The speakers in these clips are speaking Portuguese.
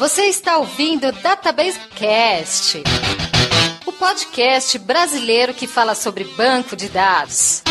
Você está ouvindo Database Cast, o podcast brasileiro que fala sobre banco de dados.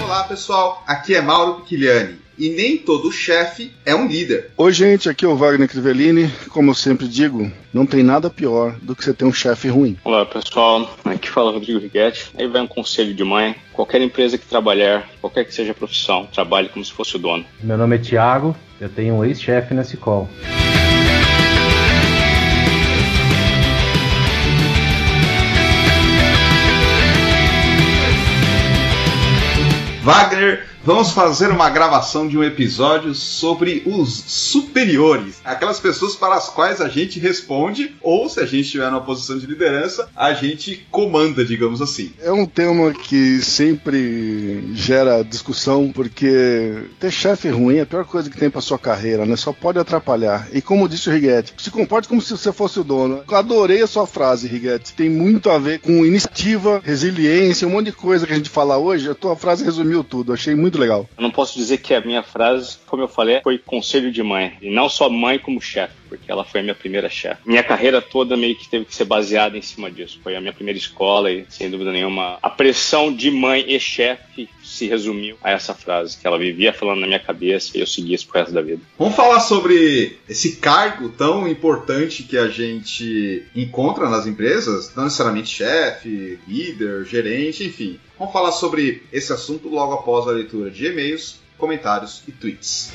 Olá pessoal, aqui é Mauro Piquiliani e nem todo chefe é um líder. Oi, gente, aqui é o Wagner Crivellini. Como eu sempre digo, não tem nada pior do que você ter um chefe ruim. Olá, pessoal. Aqui fala Rodrigo Riguetti. Aí vai um conselho de mãe. Qualquer empresa que trabalhar, qualquer que seja a profissão, trabalhe como se fosse o dono. Meu nome é Thiago, eu tenho um ex-chefe na Cicol. Wagner vamos fazer uma gravação de um episódio sobre os superiores, aquelas pessoas para as quais a gente responde, ou se a gente estiver numa posição de liderança, a gente comanda, digamos assim. É um tema que sempre gera discussão, porque ter chefe ruim é a pior coisa que tem para sua carreira, né? Só pode atrapalhar. E como disse o Riguete, se comporte como se você fosse o dono. Eu adorei a sua frase, Riguete. Tem muito a ver com iniciativa, resiliência, um monte de coisa que a gente fala hoje. A tua frase resumiu tudo. Achei muito muito legal. Eu não posso dizer que a minha frase, como eu falei, foi conselho de mãe. E não só mãe como chefe, porque ela foi a minha primeira chefe. Minha carreira toda meio que teve que ser baseada em cima disso. Foi a minha primeira escola e, sem dúvida nenhuma, a pressão de mãe e chefe se resumiu a essa frase que ela vivia falando na minha cabeça e eu segui isso pro resto da vida. Vamos falar sobre esse cargo tão importante que a gente encontra nas empresas, não necessariamente chefe, líder, gerente, enfim. Vamos falar sobre esse assunto logo após a leitura de e-mails, comentários e tweets.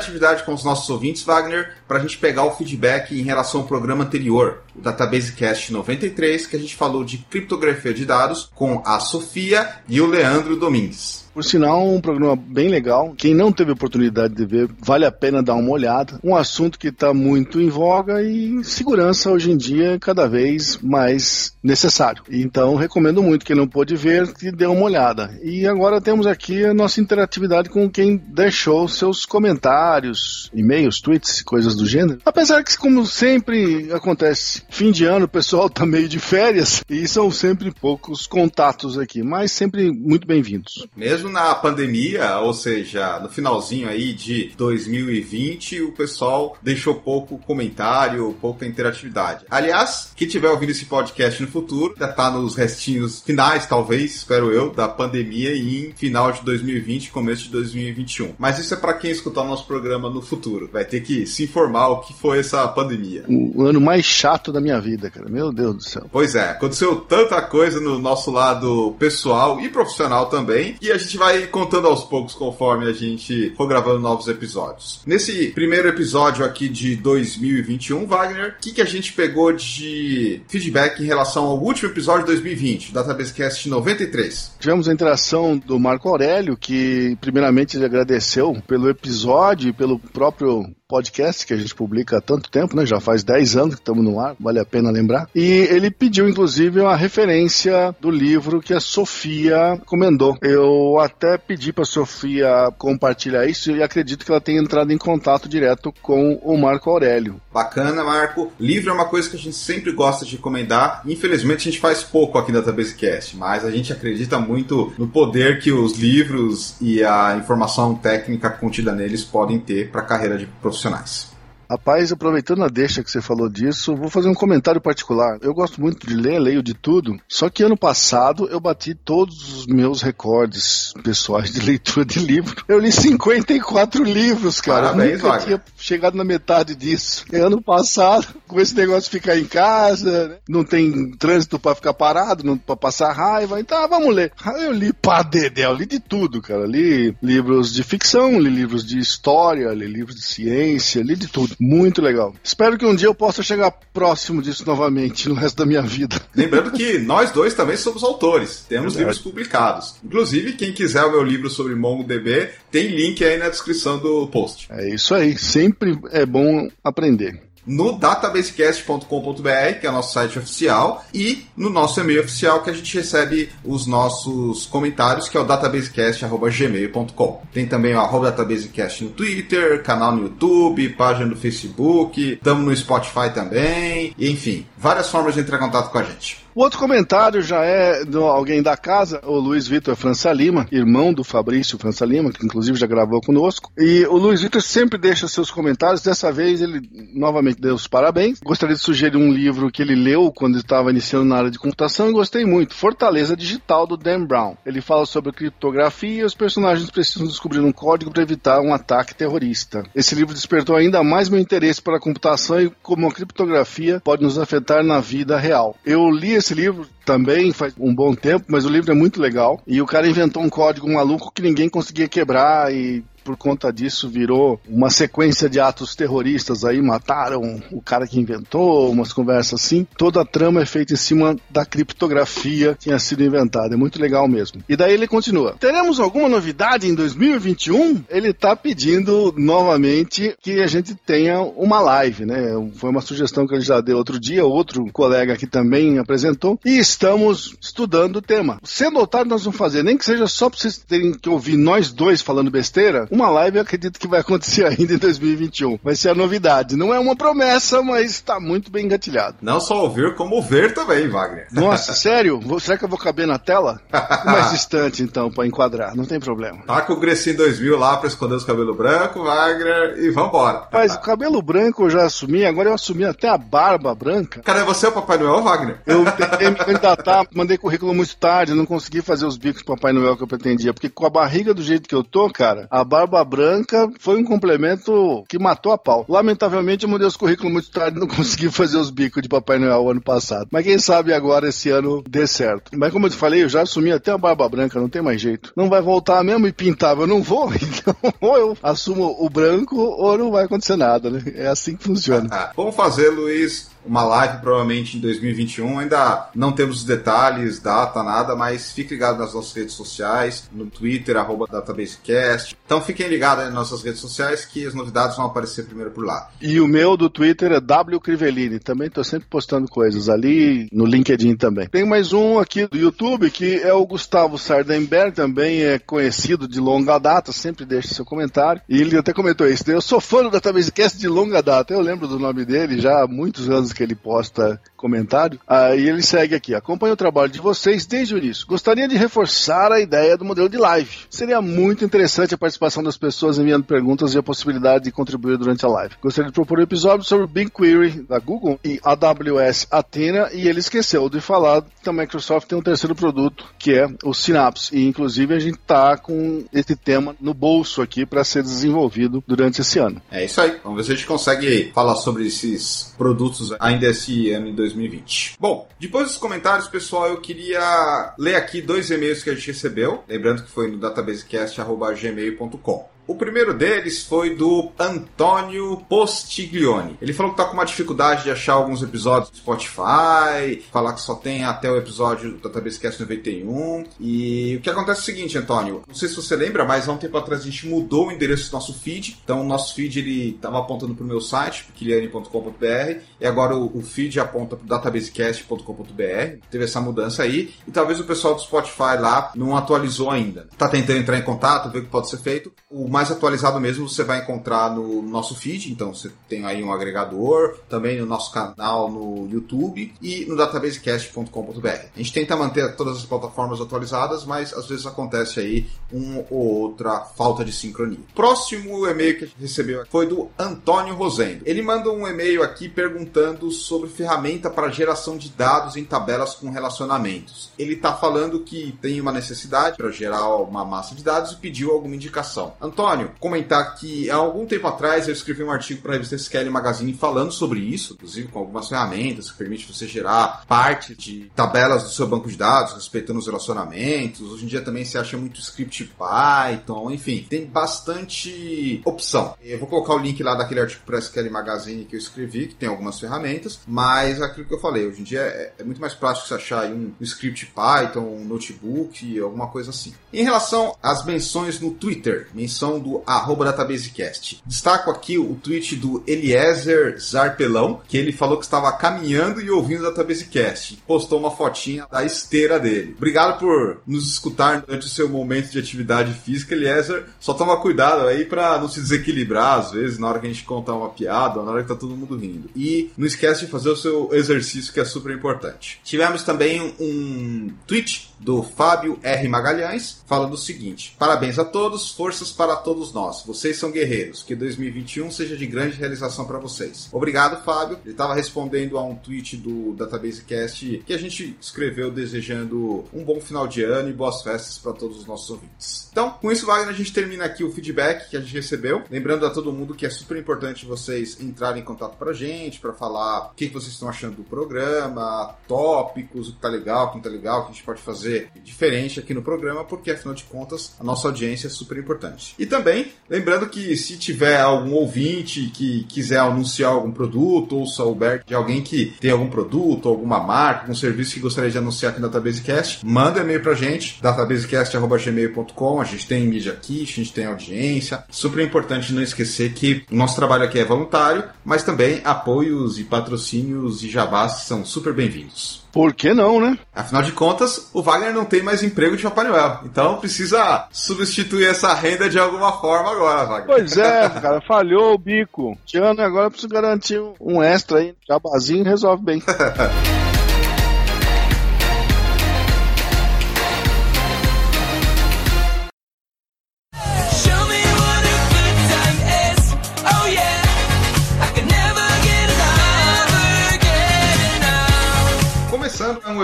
Interatividade com os nossos ouvintes, Wagner, para a gente pegar o feedback em relação ao programa anterior, o Database Cast 93, que a gente falou de criptografia de dados com a Sofia e o Leandro Domingues. Por sinal, um programa bem legal. Quem não teve oportunidade de ver, vale a pena dar uma olhada. Um assunto que está muito em voga e segurança hoje em dia é cada vez mais necessário. Então, recomendo muito quem não pôde ver que dê uma olhada. E agora temos aqui a nossa interatividade com quem deixou seus comentários, e-mails, tweets, coisas do gênero. Apesar que, como sempre acontece, fim de ano o pessoal está meio de férias e são sempre poucos contatos aqui, mas sempre muito bem-vindos. Mesmo mesmo na pandemia, ou seja, no finalzinho aí de 2020, o pessoal deixou pouco comentário, pouca interatividade. Aliás, quem tiver ouvindo esse podcast no futuro, já tá nos restinhos finais, talvez, espero eu, da pandemia e em final de 2020, começo de 2021. Mas isso é para quem escutar o nosso programa no futuro. Vai ter que se informar o que foi essa pandemia. O ano mais chato da minha vida, cara. Meu Deus do céu. Pois é, aconteceu tanta coisa no nosso lado pessoal e profissional também, e a gente gente vai contando aos poucos conforme a gente for gravando novos episódios. Nesse primeiro episódio aqui de 2021, Wagner, o que, que a gente pegou de feedback em relação ao último episódio de 2020, Database Cast 93? Tivemos a interação do Marco Aurélio, que primeiramente ele agradeceu pelo episódio e pelo próprio podcast que a gente publica há tanto tempo, né? Já faz 10 anos que estamos no ar, vale a pena lembrar. E ele pediu, inclusive, uma referência do livro que a Sofia comendou. Eu até pedi para a Sofia compartilhar isso e acredito que ela tenha entrado em contato direto com o Marco Aurélio. Bacana, Marco. Livro é uma coisa que a gente sempre gosta de recomendar. Infelizmente, a gente faz pouco aqui na Databasecast, mas a gente acredita muito no poder que os livros e a informação técnica contida neles podem ter para a carreira de profissional profissionais. Rapaz, aproveitando a deixa que você falou disso, vou fazer um comentário particular. Eu gosto muito de ler, leio de tudo. Só que ano passado eu bati todos os meus recordes pessoais de leitura de livro. Eu li 54 livros, cara. Parabéns, Nunca tinha chegado na metade disso. E ano passado, com esse negócio de ficar em casa, né? não tem trânsito para ficar parado, não para passar raiva. Então, ah, vamos ler. Eu li pá, dedéu, li de tudo, cara. Li livros de ficção, li livros de história, li livros de ciência, li de tudo. Muito legal. Espero que um dia eu possa chegar próximo disso novamente no resto da minha vida. Lembrando que nós dois também somos autores. Temos Verdade. livros publicados. Inclusive, quem quiser o meu livro sobre MongoDB, tem link aí na descrição do post. É isso aí. Sempre é bom aprender. No databasecast.com.br, que é o nosso site oficial, e no nosso e-mail oficial que a gente recebe os nossos comentários, que é o databasecast.gmail.com. Tem também o arroba databasecast no Twitter, canal no YouTube, página no Facebook, estamos no Spotify também, enfim, várias formas de entrar em contato com a gente. O outro comentário já é de alguém da casa, o Luiz Vitor França Lima, irmão do Fabrício França Lima, que inclusive já gravou conosco. E o Luiz Vitor sempre deixa seus comentários. Dessa vez ele novamente deu os parabéns. Gostaria de sugerir um livro que ele leu quando estava iniciando na área de computação e gostei muito: Fortaleza Digital do Dan Brown. Ele fala sobre criptografia e os personagens precisam descobrir um código para evitar um ataque terrorista. Esse livro despertou ainda mais meu interesse para a computação e como a criptografia pode nos afetar na vida real. Eu li esse livro também faz um bom tempo, mas o livro é muito legal. E o cara inventou um código maluco que ninguém conseguia quebrar e por conta disso virou uma sequência de atos terroristas aí, mataram o cara que inventou, umas conversas assim. Toda a trama é feita em cima da criptografia que tinha sido inventada. É muito legal mesmo. E daí ele continua: Teremos alguma novidade em 2021? Ele tá pedindo novamente que a gente tenha uma live, né? Foi uma sugestão que ele já deu outro dia, outro colega aqui também apresentou, e estamos estudando o tema. Sendo otário, nós vamos fazer, nem que seja só para vocês terem que ouvir nós dois falando besteira, uma live eu acredito que vai acontecer ainda em 2021. Vai ser a novidade. Não é uma promessa, mas está muito bem engatilhado. Não só ouvir, como ver também, Wagner. Nossa, sério? Será que eu vou caber na tela? Mais distante, então, para enquadrar. Não tem problema. Tá com o Grecinho 2000 lá para esconder os cabelos brancos, Wagner, e vambora. Mas o cabelo branco eu já assumi, agora eu assumi até a barba branca. Cadê você, o Papai Noel, Wagner? Eu tentei me candidatar, mandei currículo muito tarde, não consegui fazer os bicos Papai Noel que eu pretendia, porque com a barriga do jeito que eu tô, cara, a barba Barba Branca foi um complemento que matou a pau. Lamentavelmente, eu mudei os currículos muito tarde e não consegui fazer os bicos de Papai Noel ano passado. Mas quem sabe agora esse ano dê certo. Mas como eu te falei, eu já assumi até a Barba Branca, não tem mais jeito. Não vai voltar mesmo e pintar, eu não vou. Então, ou eu assumo o branco ou não vai acontecer nada, né? É assim que funciona. Vamos fazer, Luiz, uma live provavelmente em 2021. Ainda não temos os detalhes, data, nada, mas fique ligado nas nossas redes sociais, no Twitter, arroba databasecast. Então fiquem ligados nas nossas redes sociais que as novidades vão aparecer primeiro por lá. E o meu do Twitter é W Crivellini. Também estou sempre postando coisas ali, no LinkedIn também. Tem mais um aqui do YouTube que é o Gustavo Sardenberg, também é conhecido de longa data, sempre deixa seu comentário. E ele até comentou isso. né? Eu sou fã do Databasecast de longa data. Eu lembro do nome dele já há muitos anos que ele posta comentário. Aí ele segue aqui. Acompanho o trabalho de vocês desde o início. Gostaria de reforçar a ideia do modelo de live. Seria muito interessante a participação das pessoas enviando perguntas e a possibilidade de contribuir durante a live. Gostaria de propor um episódio sobre o BigQuery da Google e AWS Athena e ele esqueceu de falar que a Microsoft tem um terceiro produto que é o Synapse e inclusive a gente está com esse tema no bolso aqui para ser desenvolvido durante esse ano. É isso aí. Vamos ver se a gente consegue falar sobre esses produtos ainda esse ano em 2020. Bom, depois dos comentários, pessoal, eu queria ler aqui dois e-mails que a gente recebeu. Lembrando que foi no databasecast.gmail.com. O primeiro deles foi do Antônio Postiglione. Ele falou que tá com uma dificuldade de achar alguns episódios do Spotify, falar que só tem até o episódio do Databasecast 91. E o que acontece é o seguinte, Antônio, não sei se você lembra, mas há um tempo atrás a gente mudou o endereço do nosso feed. Então o nosso feed ele tava apontando pro meu site, kiliane.com.br, e agora o, o feed aponta pro databasecast.com.br. Teve essa mudança aí, e talvez o pessoal do Spotify lá não atualizou ainda. Tá tentando entrar em contato, ver o que pode ser feito. O mais atualizado mesmo você vai encontrar no nosso feed, então você tem aí um agregador, também no nosso canal no YouTube e no databasecast.com.br. A gente tenta manter todas as plataformas atualizadas, mas às vezes acontece aí uma ou outra falta de sincronia. Próximo e-mail que a gente recebeu foi do Antônio Rosendo. Ele manda um e-mail aqui perguntando sobre ferramenta para geração de dados em tabelas com relacionamentos. Ele está falando que tem uma necessidade para gerar uma massa de dados e pediu alguma indicação. Antônio, comentar que há algum tempo atrás eu escrevi um artigo para a revista SQL Magazine falando sobre isso, inclusive com algumas ferramentas que permitem você gerar parte de tabelas do seu banco de dados, respeitando os relacionamentos. Hoje em dia também se acha muito script Python, enfim, tem bastante opção. Eu vou colocar o link lá daquele artigo para a SQL Magazine que eu escrevi, que tem algumas ferramentas, mas aquilo que eu falei, hoje em dia é, é muito mais prático você achar um, um script Python, um notebook, alguma coisa assim. Em relação às menções no Twitter, menção publicação do arroba databasecast. Destaco aqui o tweet do Eliezer Zarpelão, que ele falou que estava caminhando e ouvindo o databasecast. Postou uma fotinha da esteira dele. Obrigado por nos escutar durante o seu momento de atividade física, Eliezer. Só toma cuidado aí para não se desequilibrar, às vezes, na hora que a gente contar uma piada, na hora que tá todo mundo rindo. E não esquece de fazer o seu exercício, que é super importante. Tivemos também um tweet do Fábio R. Magalhães, falando o seguinte: Parabéns a todos, forças para todos nós. Vocês são guerreiros. Que 2021 seja de grande realização para vocês. Obrigado, Fábio. Ele estava respondendo a um tweet do Databasecast que a gente escreveu desejando um bom final de ano e boas festas para todos os nossos ouvintes. Então, com isso, Wagner, a gente termina aqui o feedback que a gente recebeu. Lembrando a todo mundo que é super importante vocês entrarem em contato com a gente para falar o que vocês estão achando do programa, tópicos, o que tá legal, o que não tá legal, o que a gente pode fazer diferente aqui no programa, porque afinal de contas a nossa audiência é super importante. E também, lembrando que se tiver algum ouvinte que quiser anunciar algum produto ou souber de alguém que tem algum produto, alguma marca, algum serviço que gostaria de anunciar aqui no Databasecast, manda um e-mail pra gente, databasecast.gmail.com a gente tem mídia aqui, a gente tem audiência. Super importante não esquecer que o nosso trabalho aqui é voluntário, mas também apoios e patrocínios e jabás são super bem-vindos. Por que não, né? Afinal de contas, o Wagner não tem mais emprego de Papai Noel. Então precisa substituir essa renda de alguma forma agora, Wagner. Pois é, cara, falhou o bico. Tiano, agora eu preciso garantir um extra aí. Jabazinho resolve bem.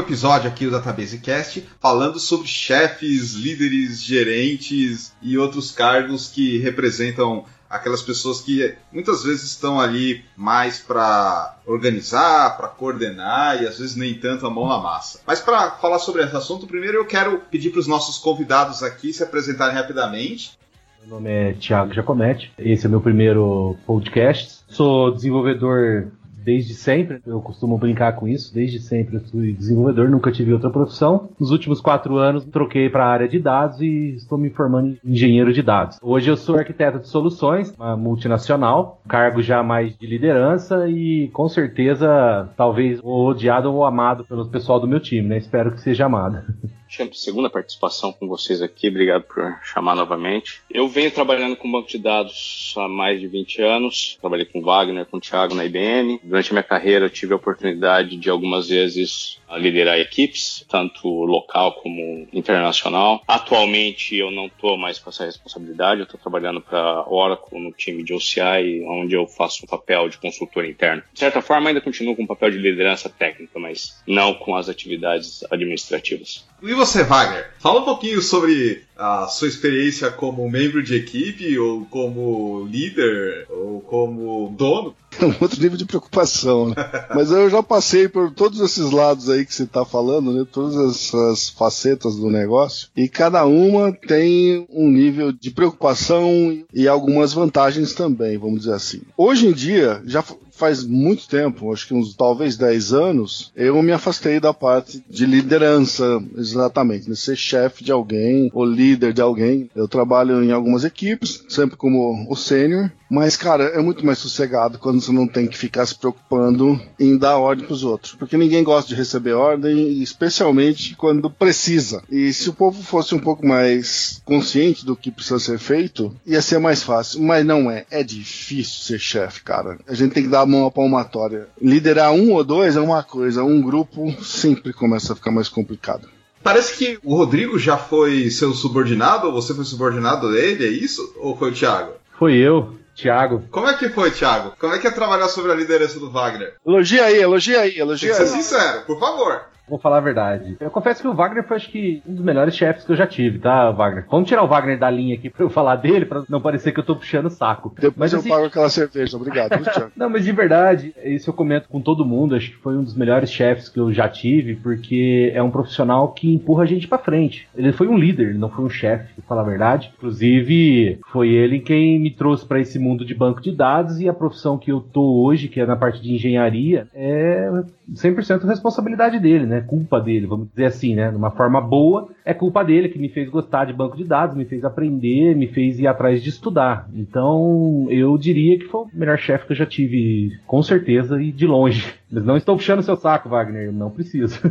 episódio aqui do Databasecast falando sobre chefes, líderes, gerentes e outros cargos que representam aquelas pessoas que muitas vezes estão ali mais para organizar, para coordenar e às vezes nem tanto a mão na massa. Mas para falar sobre esse assunto, primeiro eu quero pedir para os nossos convidados aqui se apresentarem rapidamente. Meu nome é Thiago Giacometti, esse é meu primeiro podcast. Sou desenvolvedor desde sempre, eu costumo brincar com isso, desde sempre eu fui desenvolvedor, nunca tive outra profissão. Nos últimos quatro anos troquei para a área de dados e estou me formando em engenheiro de dados. Hoje eu sou arquiteto de soluções, uma multinacional, cargo já mais de liderança e com certeza talvez ou odiado ou amado pelo pessoal do meu time, né? Espero que seja amado. Champ, segunda participação com vocês aqui, obrigado por chamar novamente. Eu venho trabalhando com banco de dados há mais de 20 anos, trabalhei com o Wagner, com o Thiago na IBM. Durante a minha carreira eu tive a oportunidade de algumas vezes liderar equipes, tanto local como internacional. Atualmente eu não estou mais com essa responsabilidade, eu estou trabalhando para Oracle no time de OCI, onde eu faço um papel de consultor interno. De certa forma ainda continuo com um papel de liderança técnica, mas não com as atividades administrativas. E você, Wagner? Fala um pouquinho sobre a sua experiência como membro de equipe, ou como líder, ou como dono. É um outro nível de preocupação, né? Mas eu já passei por todos esses lados aí que você está falando, né? Todas essas facetas do negócio. E cada uma tem um nível de preocupação e algumas vantagens também, vamos dizer assim. Hoje em dia, já faz muito tempo, acho que uns talvez 10 anos, eu me afastei da parte de liderança, exatamente, de ser chefe de alguém ou líder de alguém. Eu trabalho em algumas equipes, sempre como o sênior, mas, cara, é muito mais sossegado quando você não tem que ficar se preocupando em dar ordem pros outros. Porque ninguém gosta de receber ordem, especialmente quando precisa. E se o povo fosse um pouco mais consciente do que precisa ser feito, ia ser mais fácil. Mas não é. É difícil ser chefe, cara. A gente tem que dar a mão à palmatória. Liderar um ou dois é uma coisa, um grupo sempre começa a ficar mais complicado. Parece que o Rodrigo já foi seu subordinado, ou você foi subordinado dele, é isso? Ou foi o Thiago? Foi eu, Thiago. Como é que foi, Thiago? Como é que é trabalhar sobre a liderança do Wagner? Elogia aí, elogia aí, Tem elogia que ser aí. sincero, por favor. Vou falar a verdade. Eu confesso que o Wagner foi, acho que, um dos melhores chefes que eu já tive, tá, Wagner? Vamos tirar o Wagner da linha aqui pra eu falar dele, pra não parecer que eu tô puxando o saco. Depois Mas eu assim- pago aquela cerveja, obrigado? Não, mas de verdade, isso eu comento com todo mundo. Acho que foi um dos melhores chefes que eu já tive, porque é um profissional que empurra a gente pra frente. Ele foi um líder, ele não foi um chefe, pra falar a verdade. Inclusive, foi ele quem me trouxe pra esse mundo de banco de dados e a profissão que eu tô hoje, que é na parte de engenharia, é 100% responsabilidade dele, né? Né? Culpa dele, vamos dizer assim, né? De uma forma boa, é culpa dele que me fez gostar de banco de dados, me fez aprender, me fez ir atrás de estudar. Então, eu diria que foi o melhor chefe que eu já tive, com certeza, e de longe. Mas não estou puxando seu saco, Wagner, não preciso.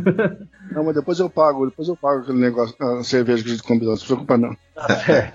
Não, mas depois eu pago, depois eu pago aquele negócio, a cerveja que a gente combinou, não se preocupa não.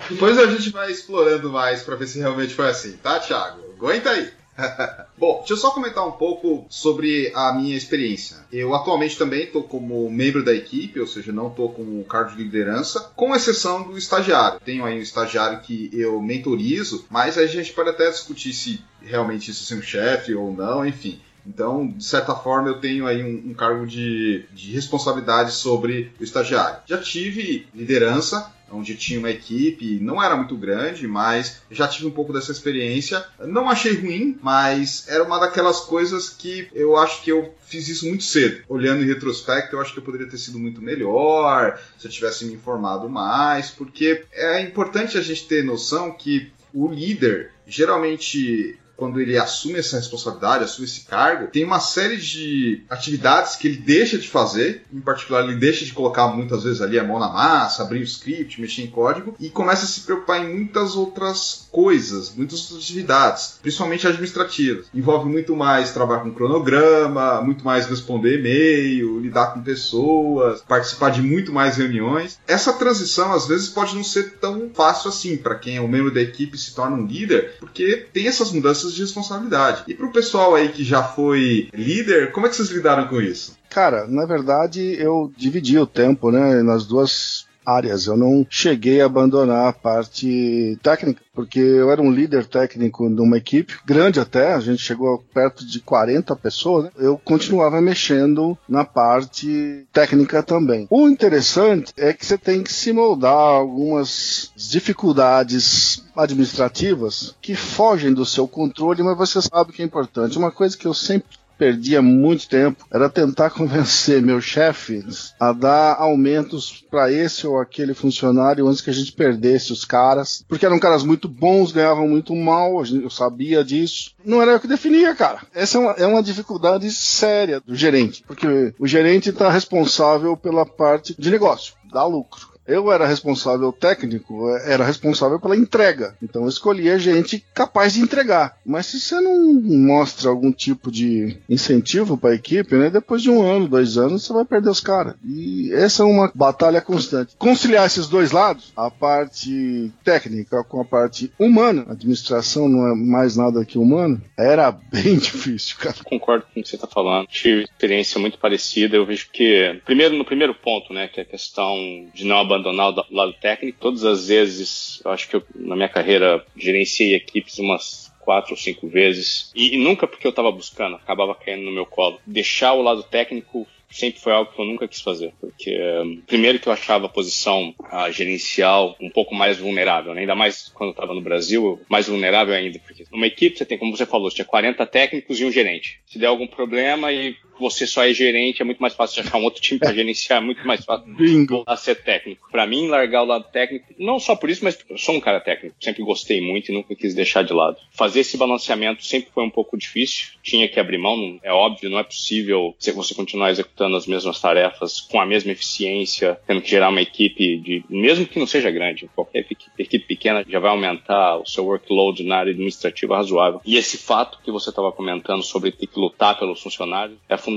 Depois a gente vai explorando mais pra ver se realmente foi assim, tá, Thiago? Aguenta aí. Bom, deixa eu só comentar um pouco sobre a minha experiência. Eu atualmente também estou como membro da equipe, ou seja, não estou com cargo de liderança, com exceção do estagiário. Tenho aí um estagiário que eu mentorizo, mas a gente pode até discutir se realmente isso é um chefe ou não, enfim. Então, de certa forma, eu tenho aí um, um cargo de, de responsabilidade sobre o estagiário. Já tive liderança, onde tinha uma equipe, não era muito grande, mas já tive um pouco dessa experiência. Não achei ruim, mas era uma daquelas coisas que eu acho que eu fiz isso muito cedo. Olhando em retrospecto, eu acho que eu poderia ter sido muito melhor, se eu tivesse me informado mais, porque é importante a gente ter noção que o líder geralmente quando ele assume essa responsabilidade, assume esse cargo, tem uma série de atividades que ele deixa de fazer, em particular ele deixa de colocar muitas vezes ali a mão na massa, abrir o script, mexer em código e começa a se preocupar em muitas outras coisas, muitas outras atividades, principalmente administrativas. Envolve muito mais trabalho com cronograma, muito mais responder e-mail, lidar com pessoas, participar de muito mais reuniões. Essa transição às vezes pode não ser tão fácil assim para quem é um membro da equipe e se torna um líder, porque tem essas mudanças de responsabilidade. E pro pessoal aí que já foi líder, como é que vocês lidaram com isso? Cara, na verdade eu dividi o tempo, né, nas duas áreas. Eu não cheguei a abandonar a parte técnica, porque eu era um líder técnico de uma equipe grande até, a gente chegou perto de 40 pessoas. Né? Eu continuava mexendo na parte técnica também. O interessante é que você tem que se moldar algumas dificuldades administrativas que fogem do seu controle, mas você sabe que é importante. Uma coisa que eu sempre perdia muito tempo era tentar convencer meus chefes a dar aumentos para esse ou aquele funcionário antes que a gente perdesse os caras, porque eram caras muito bons, ganhavam muito mal, eu sabia disso. Não era eu que definia, cara. Essa é uma, é uma dificuldade séria do gerente, porque o gerente está responsável pela parte de negócio, dá lucro. Eu era responsável técnico, era responsável pela entrega. Então eu escolhia gente capaz de entregar. Mas se você não mostra algum tipo de incentivo para a equipe, né, depois de um ano, dois anos, você vai perder os caras. E essa é uma batalha constante. Conciliar esses dois lados, a parte técnica com a parte humana, a administração não é mais nada que humano, era bem difícil, cara. Concordo com o que você está falando. Tive experiência muito parecida. Eu vejo que, primeiro, no primeiro ponto, né, que é a questão de não abandonar o lado técnico. Todas as vezes, eu acho que eu, na minha carreira, gerenciei equipes umas quatro ou cinco vezes. E, e nunca porque eu estava buscando, acabava caindo no meu colo. Deixar o lado técnico sempre foi algo que eu nunca quis fazer, porque um, primeiro que eu achava a posição a gerencial um pouco mais vulnerável, né? ainda mais quando eu estava no Brasil, mais vulnerável ainda, porque numa equipe você tem, como você falou, você tinha 40 técnicos e um gerente. Se der algum problema e você só é gerente, é muito mais fácil achar um outro time para gerenciar, é muito mais fácil Bingo. a ser técnico. Para mim, largar o lado técnico, não só por isso, mas eu sou um cara técnico, sempre gostei muito e nunca quis deixar de lado. Fazer esse balanceamento sempre foi um pouco difícil, tinha que abrir mão, é óbvio, não é possível você continuar executando as mesmas tarefas com a mesma eficiência, tendo que gerar uma equipe de, mesmo que não seja grande, qualquer equipe, equipe pequena já vai aumentar o seu workload na área administrativa razoável. E esse fato que você estava comentando sobre ter que lutar pelos funcionários é fundamental.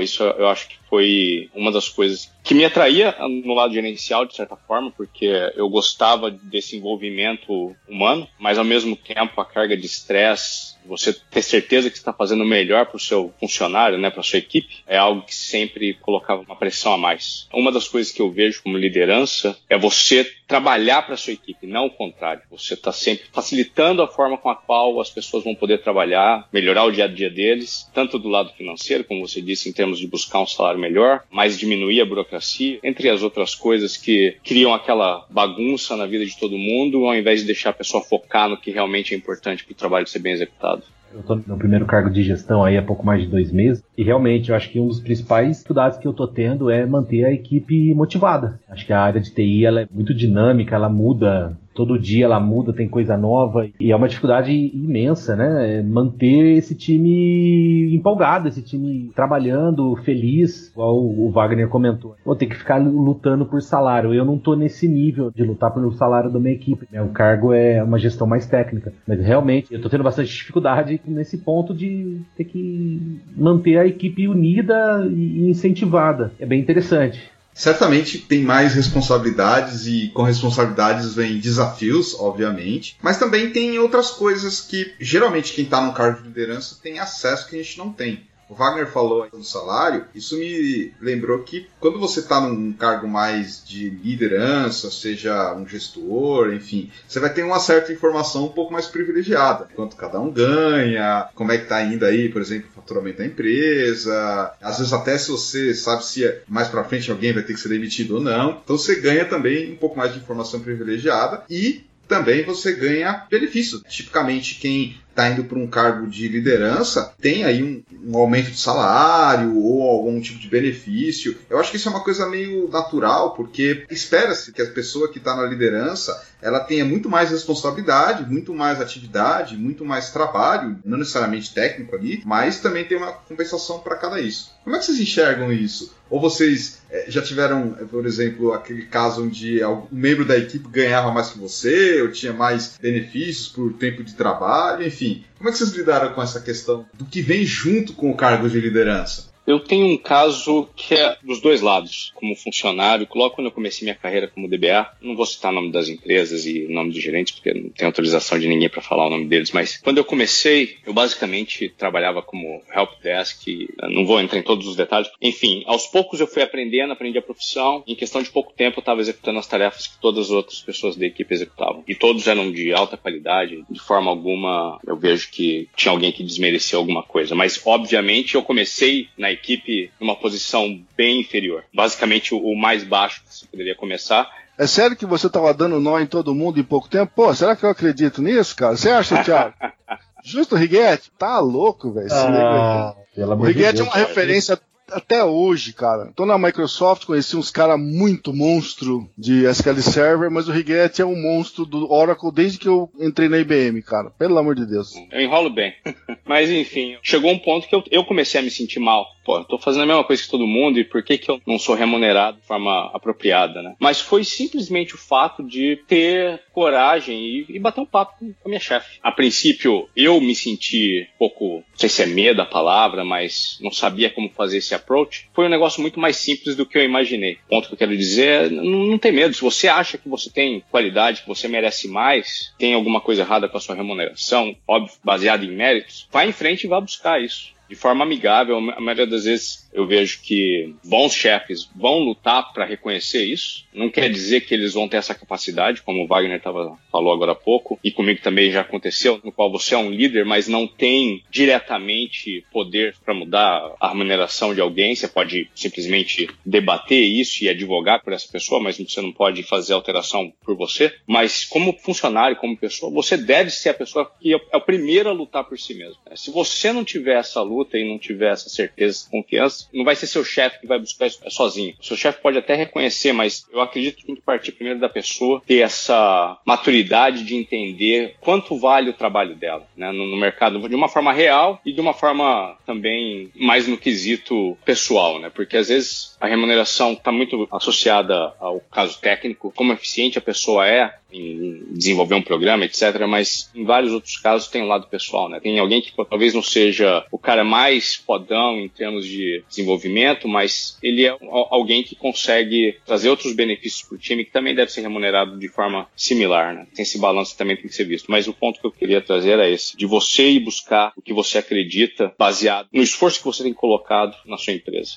Isso eu acho que foi uma das coisas que me atraía no lado gerencial, de certa forma, porque eu gostava desse envolvimento humano, mas ao mesmo tempo a carga de estresse, você ter certeza que está fazendo o melhor para o seu funcionário, né, para sua equipe, é algo que sempre colocava uma pressão a mais. Uma das coisas que eu vejo como liderança é você trabalhar para sua equipe, não o contrário. Você está sempre facilitando a forma com a qual as pessoas vão poder trabalhar, melhorar o dia a dia deles, tanto do lado financeiro, como você disse, em termos de buscar um salário melhor, mas diminuir a burocracia, entre as outras coisas que criam aquela bagunça na vida de todo mundo, ao invés de deixar a pessoa focar no que realmente é importante para o trabalho ser bem executado. Eu tô no primeiro cargo de gestão aí há pouco mais de dois meses. E realmente eu acho que um dos principais dificuldades que eu tô tendo é manter a equipe motivada. Acho que a área de TI ela é muito dinâmica, ela muda todo dia ela muda, tem coisa nova, e é uma dificuldade imensa, né? Manter esse time empolgado, esse time trabalhando, feliz, igual o Wagner comentou. Vou ter que ficar lutando por salário. Eu não tô nesse nível de lutar pelo salário da minha equipe. né? O cargo é uma gestão mais técnica. Mas realmente, eu tô tendo bastante dificuldade nesse ponto de ter que manter a equipe unida e incentivada. É bem interessante. Certamente tem mais responsabilidades e com responsabilidades vem desafios, obviamente, mas também tem outras coisas que geralmente quem está no cargo de liderança tem acesso que a gente não tem. O Wagner falou do salário, isso me lembrou que quando você está num cargo mais de liderança, seja um gestor, enfim, você vai ter uma certa informação um pouco mais privilegiada. Quanto cada um ganha, como é que está indo aí, por exemplo, o faturamento da empresa. Às vezes até se você sabe se mais para frente alguém vai ter que ser demitido ou não. Então você ganha também um pouco mais de informação privilegiada e também você ganha benefícios. Tipicamente, quem está indo para um cargo de liderança tem aí um, um, aumento de salário ou algum tipo de benefício. Eu acho que isso é uma coisa meio natural, porque espera-se que a pessoa que está na liderança ela tenha muito mais responsabilidade, muito mais atividade, muito mais trabalho, não necessariamente técnico ali, mas também tem uma compensação para cada isso. Como é que vocês enxergam isso? Ou vocês já tiveram, por exemplo, aquele caso onde um membro da equipe ganhava mais que você, ou tinha mais benefícios por tempo de trabalho, enfim. Como é que vocês lidaram com essa questão do que vem junto com o cargo de liderança? Eu tenho um caso que é dos dois lados, como funcionário. Logo quando eu comecei minha carreira como DBA, não vou citar o nome das empresas e o nome dos gerentes, porque não tem autorização de ninguém para falar o nome deles, mas quando eu comecei, eu basicamente trabalhava como help desk, não vou entrar em todos os detalhes. Enfim, aos poucos eu fui aprendendo, aprendi a profissão. Em questão de pouco tempo eu estava executando as tarefas que todas as outras pessoas da equipe executavam. E todos eram de alta qualidade, de forma alguma eu vejo que tinha alguém que desmerecia alguma coisa. Mas, obviamente, eu comecei na equipe numa posição bem inferior. Basicamente, o mais baixo que você poderia começar. É sério que você tava dando nó em todo mundo em pouco tempo? Pô, será que eu acredito nisso, cara? Você acha, Thiago? Justo, Riguete? Tá louco, velho. Ah, o amor de Riguete é uma referência até hoje, cara. Tô na Microsoft, conheci uns caras muito monstro de SQL Server, mas o Riguete é um monstro do Oracle desde que eu entrei na IBM, cara. Pelo amor de Deus. Eu enrolo bem. Mas enfim, chegou um ponto que eu, eu comecei a me sentir mal. Pô, eu tô fazendo a mesma coisa que todo mundo e por que, que eu não sou remunerado de forma apropriada, né? Mas foi simplesmente o fato de ter coragem e, e bater um papo com a minha chefe. A princípio, eu me senti um pouco, não sei se é medo a palavra, mas não sabia como fazer esse approach. Foi um negócio muito mais simples do que eu imaginei. O ponto que eu quero dizer é, não, não tem medo. Se você acha que você tem qualidade, que você merece mais, tem alguma coisa errada com a sua remuneração, óbvio, baseada em méritos, vá em frente e vá buscar isso de forma amigável. A maioria das vezes eu vejo que bons chefes vão lutar para reconhecer isso. Não quer dizer que eles vão ter essa capacidade, como o Wagner tava, falou agora há pouco, e comigo também já aconteceu, no qual você é um líder, mas não tem diretamente poder para mudar a remuneração de alguém. Você pode simplesmente debater isso e advogar por essa pessoa, mas você não pode fazer alteração por você. Mas como funcionário, como pessoa, você deve ser a pessoa que é o primeiro a lutar por si mesmo. Se você não tiver essa luta e não tiver essa certeza, essa confiança, não vai ser seu chefe que vai buscar isso sozinho. O seu chefe pode até reconhecer, mas eu acredito que tem que partir primeiro da pessoa, ter essa maturidade de entender quanto vale o trabalho dela né, no, no mercado, de uma forma real e de uma forma também mais no quesito pessoal, né? Porque às vezes a remuneração está muito associada ao caso técnico, como eficiente a pessoa é em desenvolver um programa, etc. Mas em vários outros casos tem um lado pessoal, né? Tem alguém que talvez não seja o cara mais podão em termos de desenvolvimento, mas ele é alguém que consegue trazer outros benefícios para o time que também deve ser remunerado de forma similar, né? Tem esse balanço que também tem que ser visto. Mas o ponto que eu queria trazer era esse, de você ir buscar o que você acredita baseado no esforço que você tem colocado na sua empresa.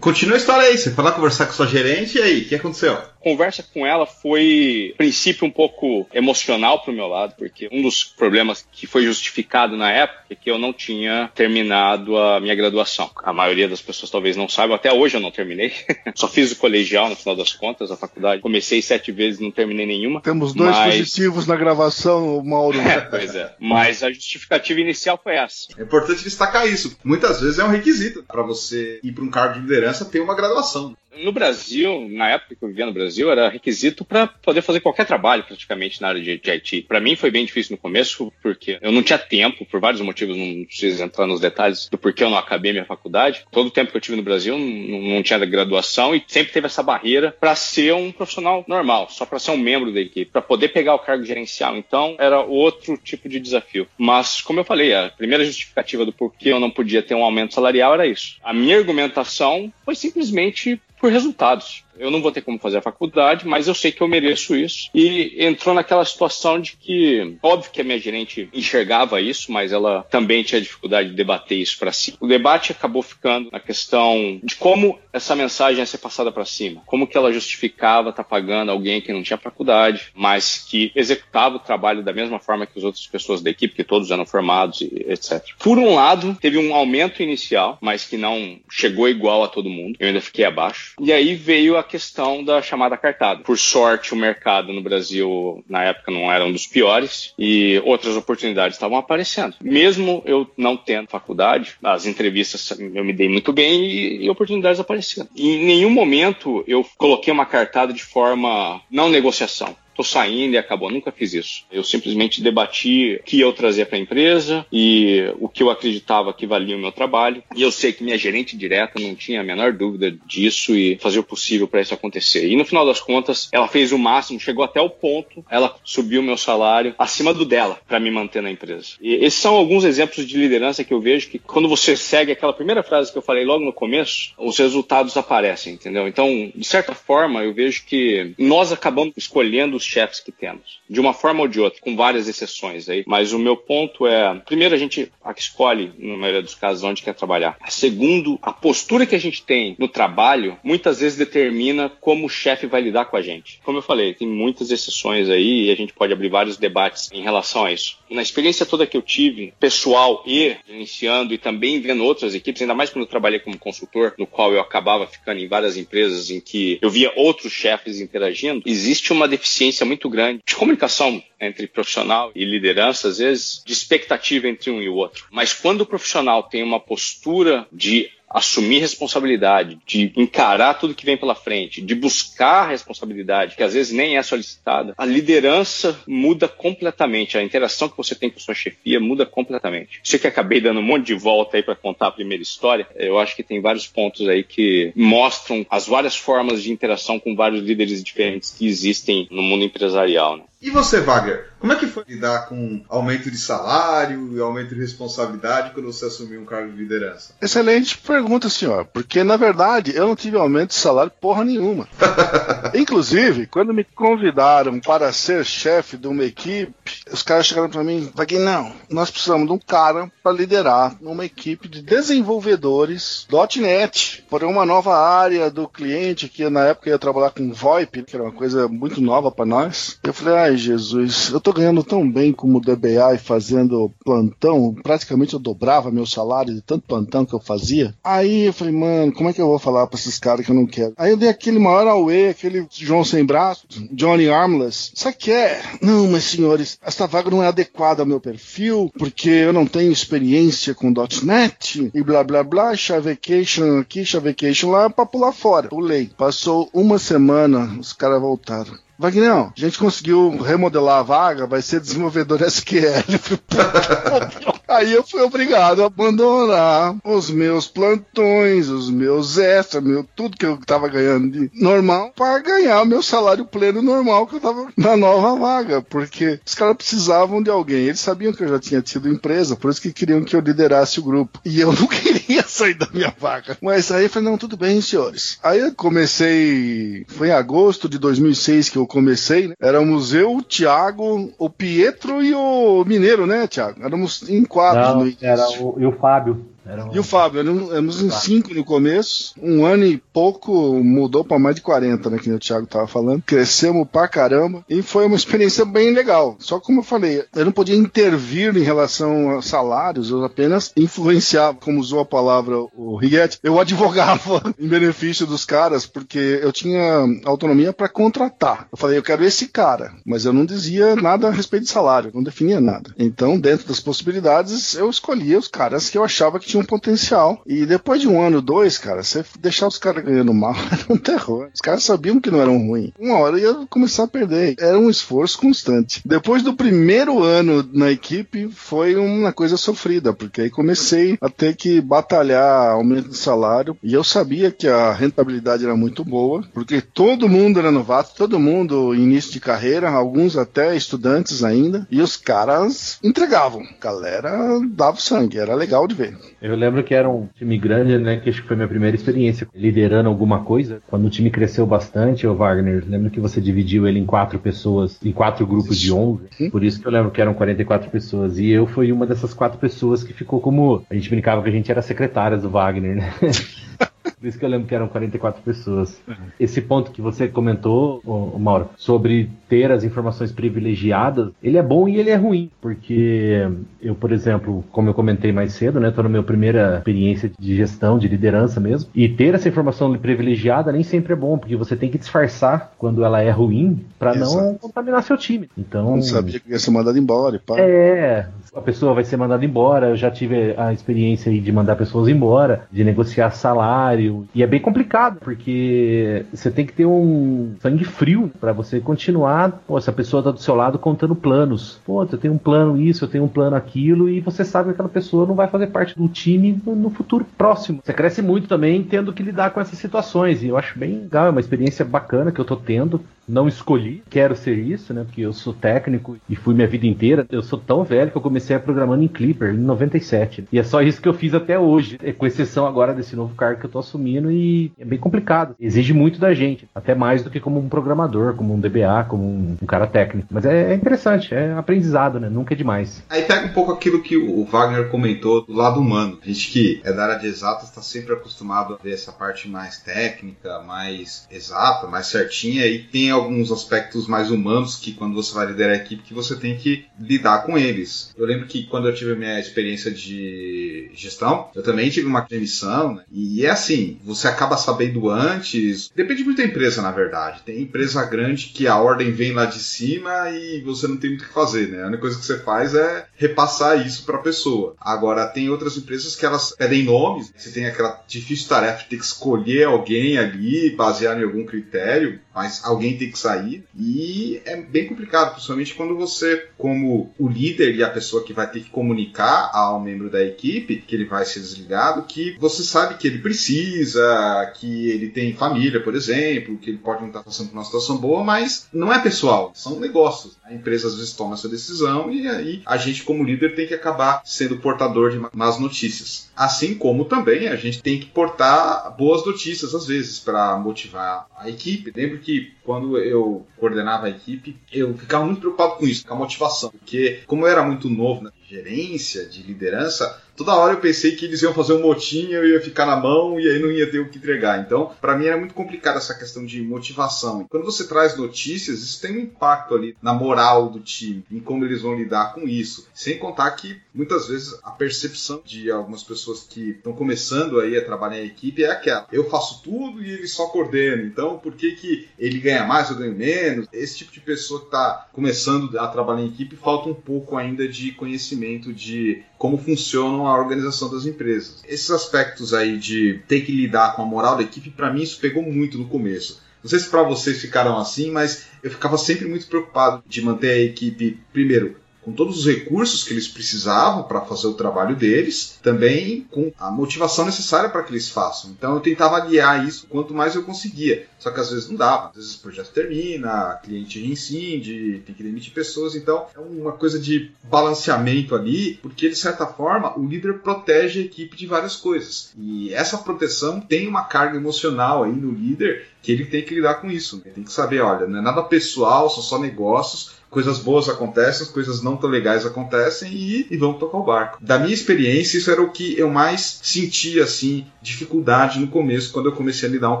Continua a história aí, você foi lá conversar com sua gerente e aí, o que aconteceu? Conversa com ela foi, a princípio, um pouco emocional pro meu lado, porque um dos problemas que foi justificado na época é que eu não tinha terminado a minha graduação. A maioria das pessoas talvez não saibam, até hoje eu não terminei. Só fiz o colegial no final das contas, a faculdade. Comecei sete vezes e não terminei nenhuma. Temos dois Mas- positivos na gravação, Mauro. Pois é. Mas a justificativa inicial foi essa. É importante destacar isso. Muitas vezes é um requisito para você ir para um cargo de liderança ter uma graduação. No Brasil, na época que eu vivia no Brasil, era requisito para poder fazer qualquer trabalho praticamente na área de, de IT. Para mim foi bem difícil no começo, porque eu não tinha tempo, por vários motivos, não preciso entrar nos detalhes do porquê eu não acabei minha faculdade. Todo o tempo que eu tive no Brasil não, não tinha graduação e sempre teve essa barreira para ser um profissional normal, só para ser um membro da equipe, para poder pegar o cargo gerencial. Então era outro tipo de desafio. Mas, como eu falei, a primeira justificativa do porquê eu não podia ter um aumento salarial era isso. A minha argumentação foi simplesmente por resultados. Eu não vou ter como fazer a faculdade, mas eu sei que eu mereço isso. E entrou naquela situação de que, óbvio que a minha gerente enxergava isso, mas ela também tinha dificuldade de debater isso para si. O debate acabou ficando na questão de como essa mensagem ia ser passada para cima, como que ela justificava estar tá pagando alguém que não tinha faculdade, mas que executava o trabalho da mesma forma que as outras pessoas da equipe, que todos eram formados etc. Por um lado, teve um aumento inicial, mas que não chegou igual a todo mundo. Eu ainda fiquei abaixo. E aí veio a questão da chamada cartada. Por sorte, o mercado no Brasil na época não era um dos piores e outras oportunidades estavam aparecendo. Mesmo eu não tendo faculdade, as entrevistas eu me dei muito bem e, e oportunidades apareceram. E em nenhum momento eu coloquei uma cartada de forma não negociação tô saindo e acabou. Nunca fiz isso. Eu simplesmente debati o que eu trazia para a empresa e o que eu acreditava que valia o meu trabalho. E eu sei que minha gerente direta não tinha a menor dúvida disso e fazer o possível para isso acontecer. E no final das contas, ela fez o máximo, chegou até o ponto, ela subiu o meu salário acima do dela para me manter na empresa. E esses são alguns exemplos de liderança que eu vejo que quando você segue aquela primeira frase que eu falei logo no começo, os resultados aparecem, entendeu? Então, de certa forma, eu vejo que nós acabamos escolhendo os chefes que temos, de uma forma ou de outra, com várias exceções aí. Mas o meu ponto é, primeiro a gente escolhe, na maioria dos casos, onde quer trabalhar. Segundo, a postura que a gente tem no trabalho, muitas vezes determina como o chefe vai lidar com a gente. Como eu falei, tem muitas exceções aí e a gente pode abrir vários debates em relação a isso. Na experiência toda que eu tive, pessoal e iniciando e também vendo outras equipes, ainda mais quando eu trabalhei como consultor, no qual eu acabava ficando em várias empresas em que eu via outros chefes interagindo, existe uma deficiência muito grande de comunicação entre profissional e liderança, às vezes, de expectativa entre um e o outro. Mas quando o profissional tem uma postura de assumir responsabilidade, de encarar tudo que vem pela frente, de buscar responsabilidade, que às vezes nem é solicitada, a liderança muda completamente, a interação que você tem com sua chefia muda completamente. Isso que acabei dando um monte de volta aí para contar a primeira história, eu acho que tem vários pontos aí que mostram as várias formas de interação com vários líderes diferentes que existem no mundo empresarial. Né? E você, Wagner, como é que foi lidar com aumento de salário e aumento de responsabilidade quando você assumiu um cargo de liderança? Excelente pergunta, senhor. Porque, na verdade, eu não tive aumento de salário porra nenhuma. Inclusive, quando me convidaram para ser chefe de uma equipe, os caras chegaram para mim e falaram: não, nós precisamos de um cara para liderar uma equipe de desenvolvedores .NET por uma nova área do cliente que na época ia trabalhar com VoIP, que era uma coisa muito nova para nós. Eu falei: ai Jesus, eu tô ganhando tão bem como DBA e fazendo plantão, praticamente eu dobrava meu salário de tanto plantão que eu fazia. Aí eu falei, mano, como é que eu vou falar pra esses caras que eu não quero? Aí eu dei aquele maior away, aquele João sem braço, Johnny Armless. Sabe que é? Não, mas senhores, essa vaga não é adequada ao meu perfil, porque eu não tenho experiência com .NET e blá blá blá, chavecation aqui, chavecation lá, pra pular fora. Pulei. Passou uma semana, os caras voltaram. Wagner, a gente conseguiu remodelar a vaga, vai ser desenvolvedor SQL. Aí eu fui obrigado a abandonar os meus plantões, os meus extras, meu, tudo que eu tava ganhando de normal, para ganhar o meu salário pleno normal que eu tava na nova vaga, porque os caras precisavam de alguém. Eles sabiam que eu já tinha tido empresa, por isso que queriam que eu liderasse o grupo. E eu não queria sair da minha vaga. Mas aí eu falei, não, tudo bem, senhores. Aí eu comecei, foi em agosto de 2006 que eu comecei, né? Éramos eu, o Thiago, o Pietro e o Mineiro, né, Thiago? Éramos em quatro Não, no início. era o, e o Fábio. Um- E o Fábio, éramos em cinco no começo, um ano e pouco mudou para mais de 40, né, que o Thiago tava falando. Crescemos pra caramba e foi uma experiência bem legal. Só como eu falei, eu não podia intervir em relação a salários, eu apenas influenciava, como usou a palavra o Riguete, eu advogava em benefício dos caras, porque eu tinha autonomia para contratar. Eu falei, eu quero esse cara, mas eu não dizia nada a respeito de salário, não definia nada. Então, dentro das possibilidades, eu escolhia os caras que eu achava que tinham potencial. E depois de um ano, dois, cara, você deixar os caras ganhando mal era um terror. Os caras sabiam que não eram ruins. Uma hora ia começar a perder. Era um esforço constante. Depois do primeiro ano na equipe, foi uma coisa sofrida, porque aí comecei a ter que batalhar aumento de salário. E eu sabia que a rentabilidade era muito boa, porque todo mundo era novato, todo mundo início de carreira, alguns até estudantes ainda, e os caras entregavam. A galera dava sangue, era legal de ver. Eu lembro que era um time grande, né? Que acho que foi minha primeira experiência liderando alguma coisa. Quando o time cresceu bastante, o Wagner, lembro que você dividiu ele em quatro pessoas, em quatro grupos de 11. Por isso que eu lembro que eram 44 pessoas. E eu fui uma dessas quatro pessoas que ficou como. A gente brincava que a gente era secretárias do Wagner, né? Por isso que eu lembro que eram 44 pessoas. Esse ponto que você comentou, ô, ô, Mauro, sobre ter as informações privilegiadas, ele é bom e ele é ruim. Porque eu, por exemplo, como eu comentei mais cedo, né? Tô na minha primeira experiência de gestão, de liderança mesmo. E ter essa informação privilegiada nem sempre é bom, porque você tem que disfarçar quando ela é ruim para não contaminar seu time. Então. Não sabia que ia ser mandado embora e pá. É, a pessoa vai ser mandada embora. Eu já tive a experiência aí de mandar pessoas embora, de negociar salário. E é bem complicado, porque você tem que ter um sangue frio para você continuar. Pô, essa pessoa tá do seu lado contando planos. Pô, eu tenho um plano isso, eu tenho um plano aquilo, e você sabe que aquela pessoa não vai fazer parte do time no, no futuro próximo. Você cresce muito também tendo que lidar com essas situações. E eu acho bem legal, é uma experiência bacana que eu tô tendo. Não escolhi, quero ser isso, né? Porque eu sou técnico e fui minha vida inteira. Eu sou tão velho que eu comecei a programando em Clipper em 97. E é só isso que eu fiz até hoje, é com exceção agora desse novo cargo que eu tô assumindo e é bem complicado. Exige muito da gente, até mais do que como um programador, como um DBA, como um, um cara técnico. Mas é, é interessante, é aprendizado, né? Nunca é demais. Aí pega um pouco aquilo que o Wagner comentou do lado humano. A gente que é da área de exatas está sempre acostumado a ver essa parte mais técnica, mais exata, mais certinha, e tem alguns aspectos mais humanos que quando você vai liderar a equipe que você tem que lidar com eles. Eu lembro que quando eu tive a minha experiência de gestão, eu também tive uma demissão, né? e é assim, você acaba sabendo antes, depende muito da empresa, na verdade. Tem empresa grande que a ordem vem lá de cima e você não tem muito o que fazer, né? A única coisa que você faz é repassar isso para a pessoa. Agora, tem outras empresas que elas pedem nomes, você tem aquela difícil tarefa de ter que escolher alguém ali, baseado em algum critério, mas alguém tem que sair. E é bem complicado, principalmente quando você, como o líder e a pessoa que vai ter que comunicar ao membro da equipe que ele vai ser desligado, que você sabe que ele precisa, que ele tem família, por exemplo, que ele pode não estar passando por uma situação boa, mas não é pessoal, são negócios. A empresa às vezes toma essa decisão e aí a gente, como líder, tem que acabar sendo portador de más notícias. Assim como também a gente tem que portar boas notícias às vezes para motivar a equipe. Lembro que quando eu coordenava a equipe, eu ficava muito preocupado com isso, com a motivação, porque como eu era muito novo na gerência, de liderança, toda hora eu pensei que eles iam fazer um motim, eu ia ficar na mão e aí não ia ter o que entregar. Então, para mim era muito complicado essa questão de motivação. Quando você traz notícias, isso tem um impacto ali na moral do time, em como eles vão lidar com isso. Sem contar que muitas vezes a percepção de algumas pessoas que estão começando aí a trabalhar em equipe é aquela: eu faço tudo e ele só coordena. Então, por que que ele ganha mais, eu ganho menos? Esse tipo de pessoa que está começando a trabalhar em equipe falta um pouco ainda de conhecimento de como funcionam a organização das empresas. Esses aspectos aí de ter que lidar com a moral da equipe, para mim isso pegou muito no começo. Não sei se para vocês ficaram assim, mas eu ficava sempre muito preocupado de manter a equipe, primeiro, com todos os recursos que eles precisavam para fazer o trabalho deles, também com a motivação necessária para que eles façam. Então eu tentava aliar isso quanto mais eu conseguia. Só que às vezes não dava. Às vezes o projeto termina, cliente reincide, tem que demitir pessoas. Então é uma coisa de balanceamento ali, porque de certa forma o líder protege a equipe de várias coisas. E essa proteção tem uma carga emocional aí no líder que ele tem que lidar com isso. Ele tem que saber, olha, não é nada pessoal, são só negócios coisas boas acontecem, coisas não tão legais acontecem e, e vamos tocar o barco. Da minha experiência, isso era o que eu mais sentia, assim, dificuldade no começo, quando eu comecei a lidar um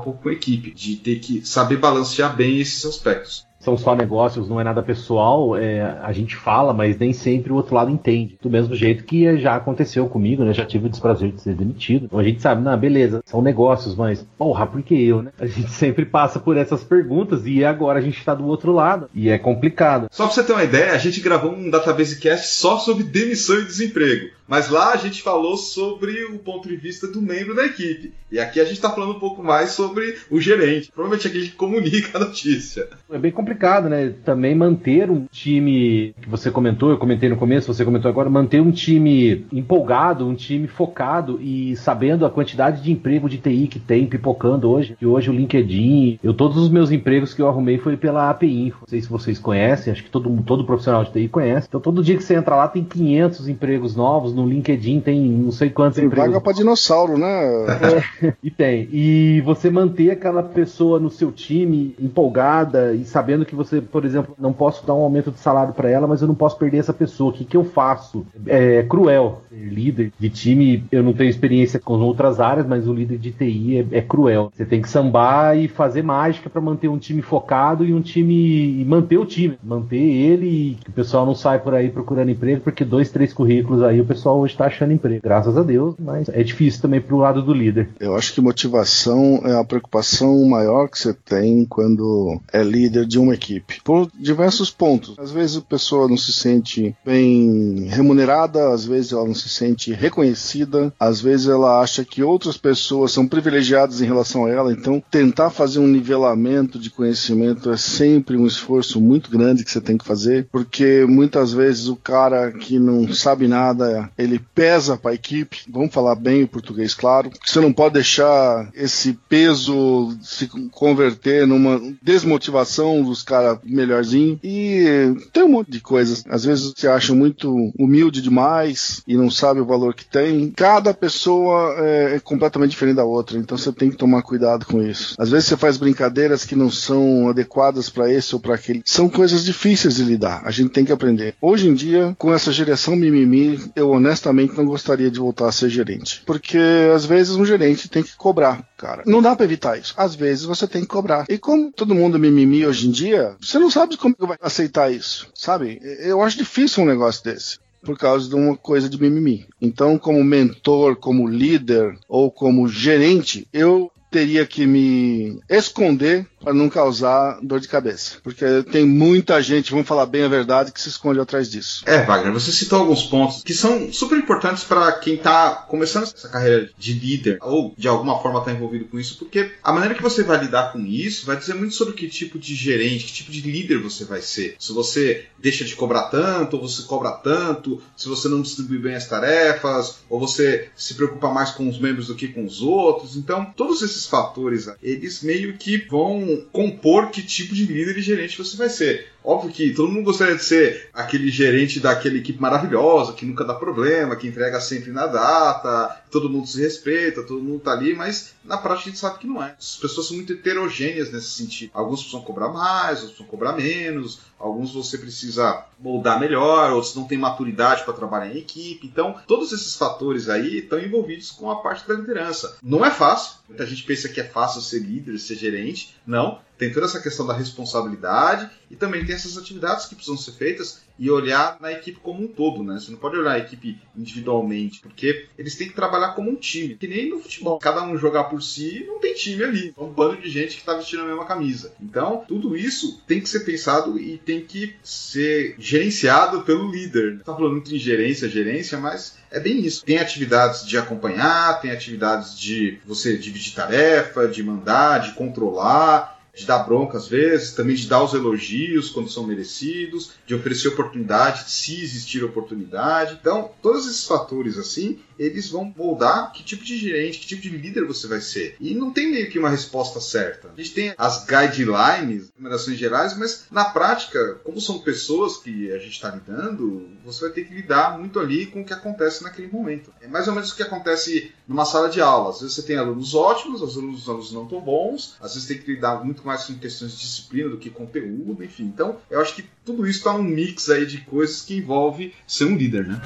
pouco com a equipe, de ter que saber balancear bem esses aspectos são só negócios, não é nada pessoal, é, a gente fala, mas nem sempre o outro lado entende. Do mesmo jeito que já aconteceu comigo, né? Já tive o desprazer de ser demitido. Então a gente sabe, não, beleza, são negócios, mas porra, por que eu, né? A gente sempre passa por essas perguntas e agora a gente tá do outro lado. E é complicado. Só pra você ter uma ideia, a gente gravou um database cast só sobre demissão e desemprego. Mas lá a gente falou sobre o ponto de vista do membro da equipe. E aqui a gente está falando um pouco mais sobre o gerente. Provavelmente aquele que comunica a notícia. É bem complicado, né? Também manter um time que você comentou, eu comentei no começo, você comentou agora, manter um time empolgado, um time focado e sabendo a quantidade de emprego de TI que tem pipocando hoje. E hoje o LinkedIn, eu todos os meus empregos que eu arrumei foi pela API Info. Não sei se vocês conhecem, acho que todo, todo profissional de TI conhece. Então todo dia que você entra lá tem 500 empregos novos, no LinkedIn tem não sei quantos Tem empregos vaga pra dinossauro, né? e tem. E você manter aquela pessoa no seu time empolgada e sabendo que você, por exemplo, não posso dar um aumento de salário para ela, mas eu não posso perder essa pessoa. O que, que eu faço? É cruel. Ser líder de time, eu não tenho experiência com outras áreas, mas o líder de TI é, é cruel. Você tem que sambar e fazer mágica para manter um time focado e um time. e manter o time. Manter ele e que o pessoal não sai por aí procurando emprego, porque dois, três currículos aí o pessoal hoje tá achando emprego. Graças a Deus, mas é difícil também pro lado do líder. Eu acho que motivação é a preocupação maior que você tem quando é líder de uma equipe. Por diversos pontos. Às vezes a pessoa não se sente bem remunerada, às vezes ela não se sente reconhecida, às vezes ela acha que outras pessoas são privilegiadas em relação a ela, então tentar fazer um nivelamento de conhecimento é sempre um esforço muito grande que você tem que fazer, porque muitas vezes o cara que não sabe nada, ele pesa para a equipe. Vamos falar bem o português, claro. Você não pode deixar esse peso se converter numa desmotivação dos caras melhorzinhos. E tem um monte de coisas. Às vezes você acha muito humilde demais e não sabe o valor que tem. Cada pessoa é, é completamente diferente da outra, então você tem que tomar cuidado com isso. Às vezes você faz brincadeiras que não são adequadas para esse ou para aquele. São coisas difíceis de lidar. A gente tem que aprender. Hoje em dia, com essa geração mimimi, eu honestamente não gostaria de voltar a ser gerente, porque às vezes um gerente tem que cobrar, cara. Não dá para evitar isso. Às vezes você tem que cobrar. E como todo mundo mimimi hoje em dia, você não sabe como vai aceitar isso, sabe? Eu acho difícil um negócio desse por causa de uma coisa de mimimi. Então, como mentor, como líder ou como gerente, eu teria que me esconder para não causar dor de cabeça. Porque tem muita gente, vamos falar bem a verdade, que se esconde atrás disso. É, Wagner, você citou alguns pontos que são super importantes para quem está começando essa carreira de líder ou de alguma forma está envolvido com isso, porque a maneira que você vai lidar com isso vai dizer muito sobre que tipo de gerente, que tipo de líder você vai ser. Se você deixa de cobrar tanto, ou você cobra tanto, se você não distribui bem as tarefas, ou você se preocupa mais com os membros do que com os outros. Então, todos esses fatores, eles meio que vão compor que tipo de líder e gerente você vai ser. Óbvio que todo mundo gostaria de ser aquele gerente daquela equipe maravilhosa, que nunca dá problema, que entrega sempre na data, todo mundo se respeita, todo mundo tá ali, mas na prática a gente sabe que não é. As pessoas são muito heterogêneas nesse sentido. Alguns precisam cobrar mais, outros precisam cobrar menos, alguns você precisa moldar melhor, outros não têm maturidade para trabalhar em equipe. Então, todos esses fatores aí estão envolvidos com a parte da liderança. Não é fácil, muita gente pensa que é fácil ser líder, ser gerente. Não, tem toda essa questão da responsabilidade e também tem essas atividades que precisam ser feitas e olhar na equipe como um todo, né? Você não pode olhar a equipe individualmente, porque eles têm que trabalhar como um time, que nem no futebol. Cada um jogar por si, não tem time ali. É um bando de gente que está vestindo a mesma camisa. Então, tudo isso tem que ser pensado e tem que ser gerenciado pelo líder. Tá falando muito em gerência, gerência, mas é bem isso. Tem atividades de acompanhar, tem atividades de você dividir tarefa, de mandar, de controlar, de dar bronca às vezes, também de dar os elogios quando são merecidos, de oferecer oportunidade, se existir oportunidade. Então, todos esses fatores assim, eles vão moldar que tipo de gerente, que tipo de líder você vai ser. E não tem meio que uma resposta certa. A gente tem as guidelines, recomendações gerais, mas na prática, como são pessoas que a gente está lidando, você vai ter que lidar muito ali com o que acontece naquele momento. É mais ou menos o que acontece numa sala de aula. Às vezes você tem alunos ótimos, às vezes alunos não tão bons, às vezes tem que lidar muito mais com questões de disciplina do que conteúdo, enfim. Então, eu acho que tudo isso está num mix aí de coisas que envolve ser um líder, né?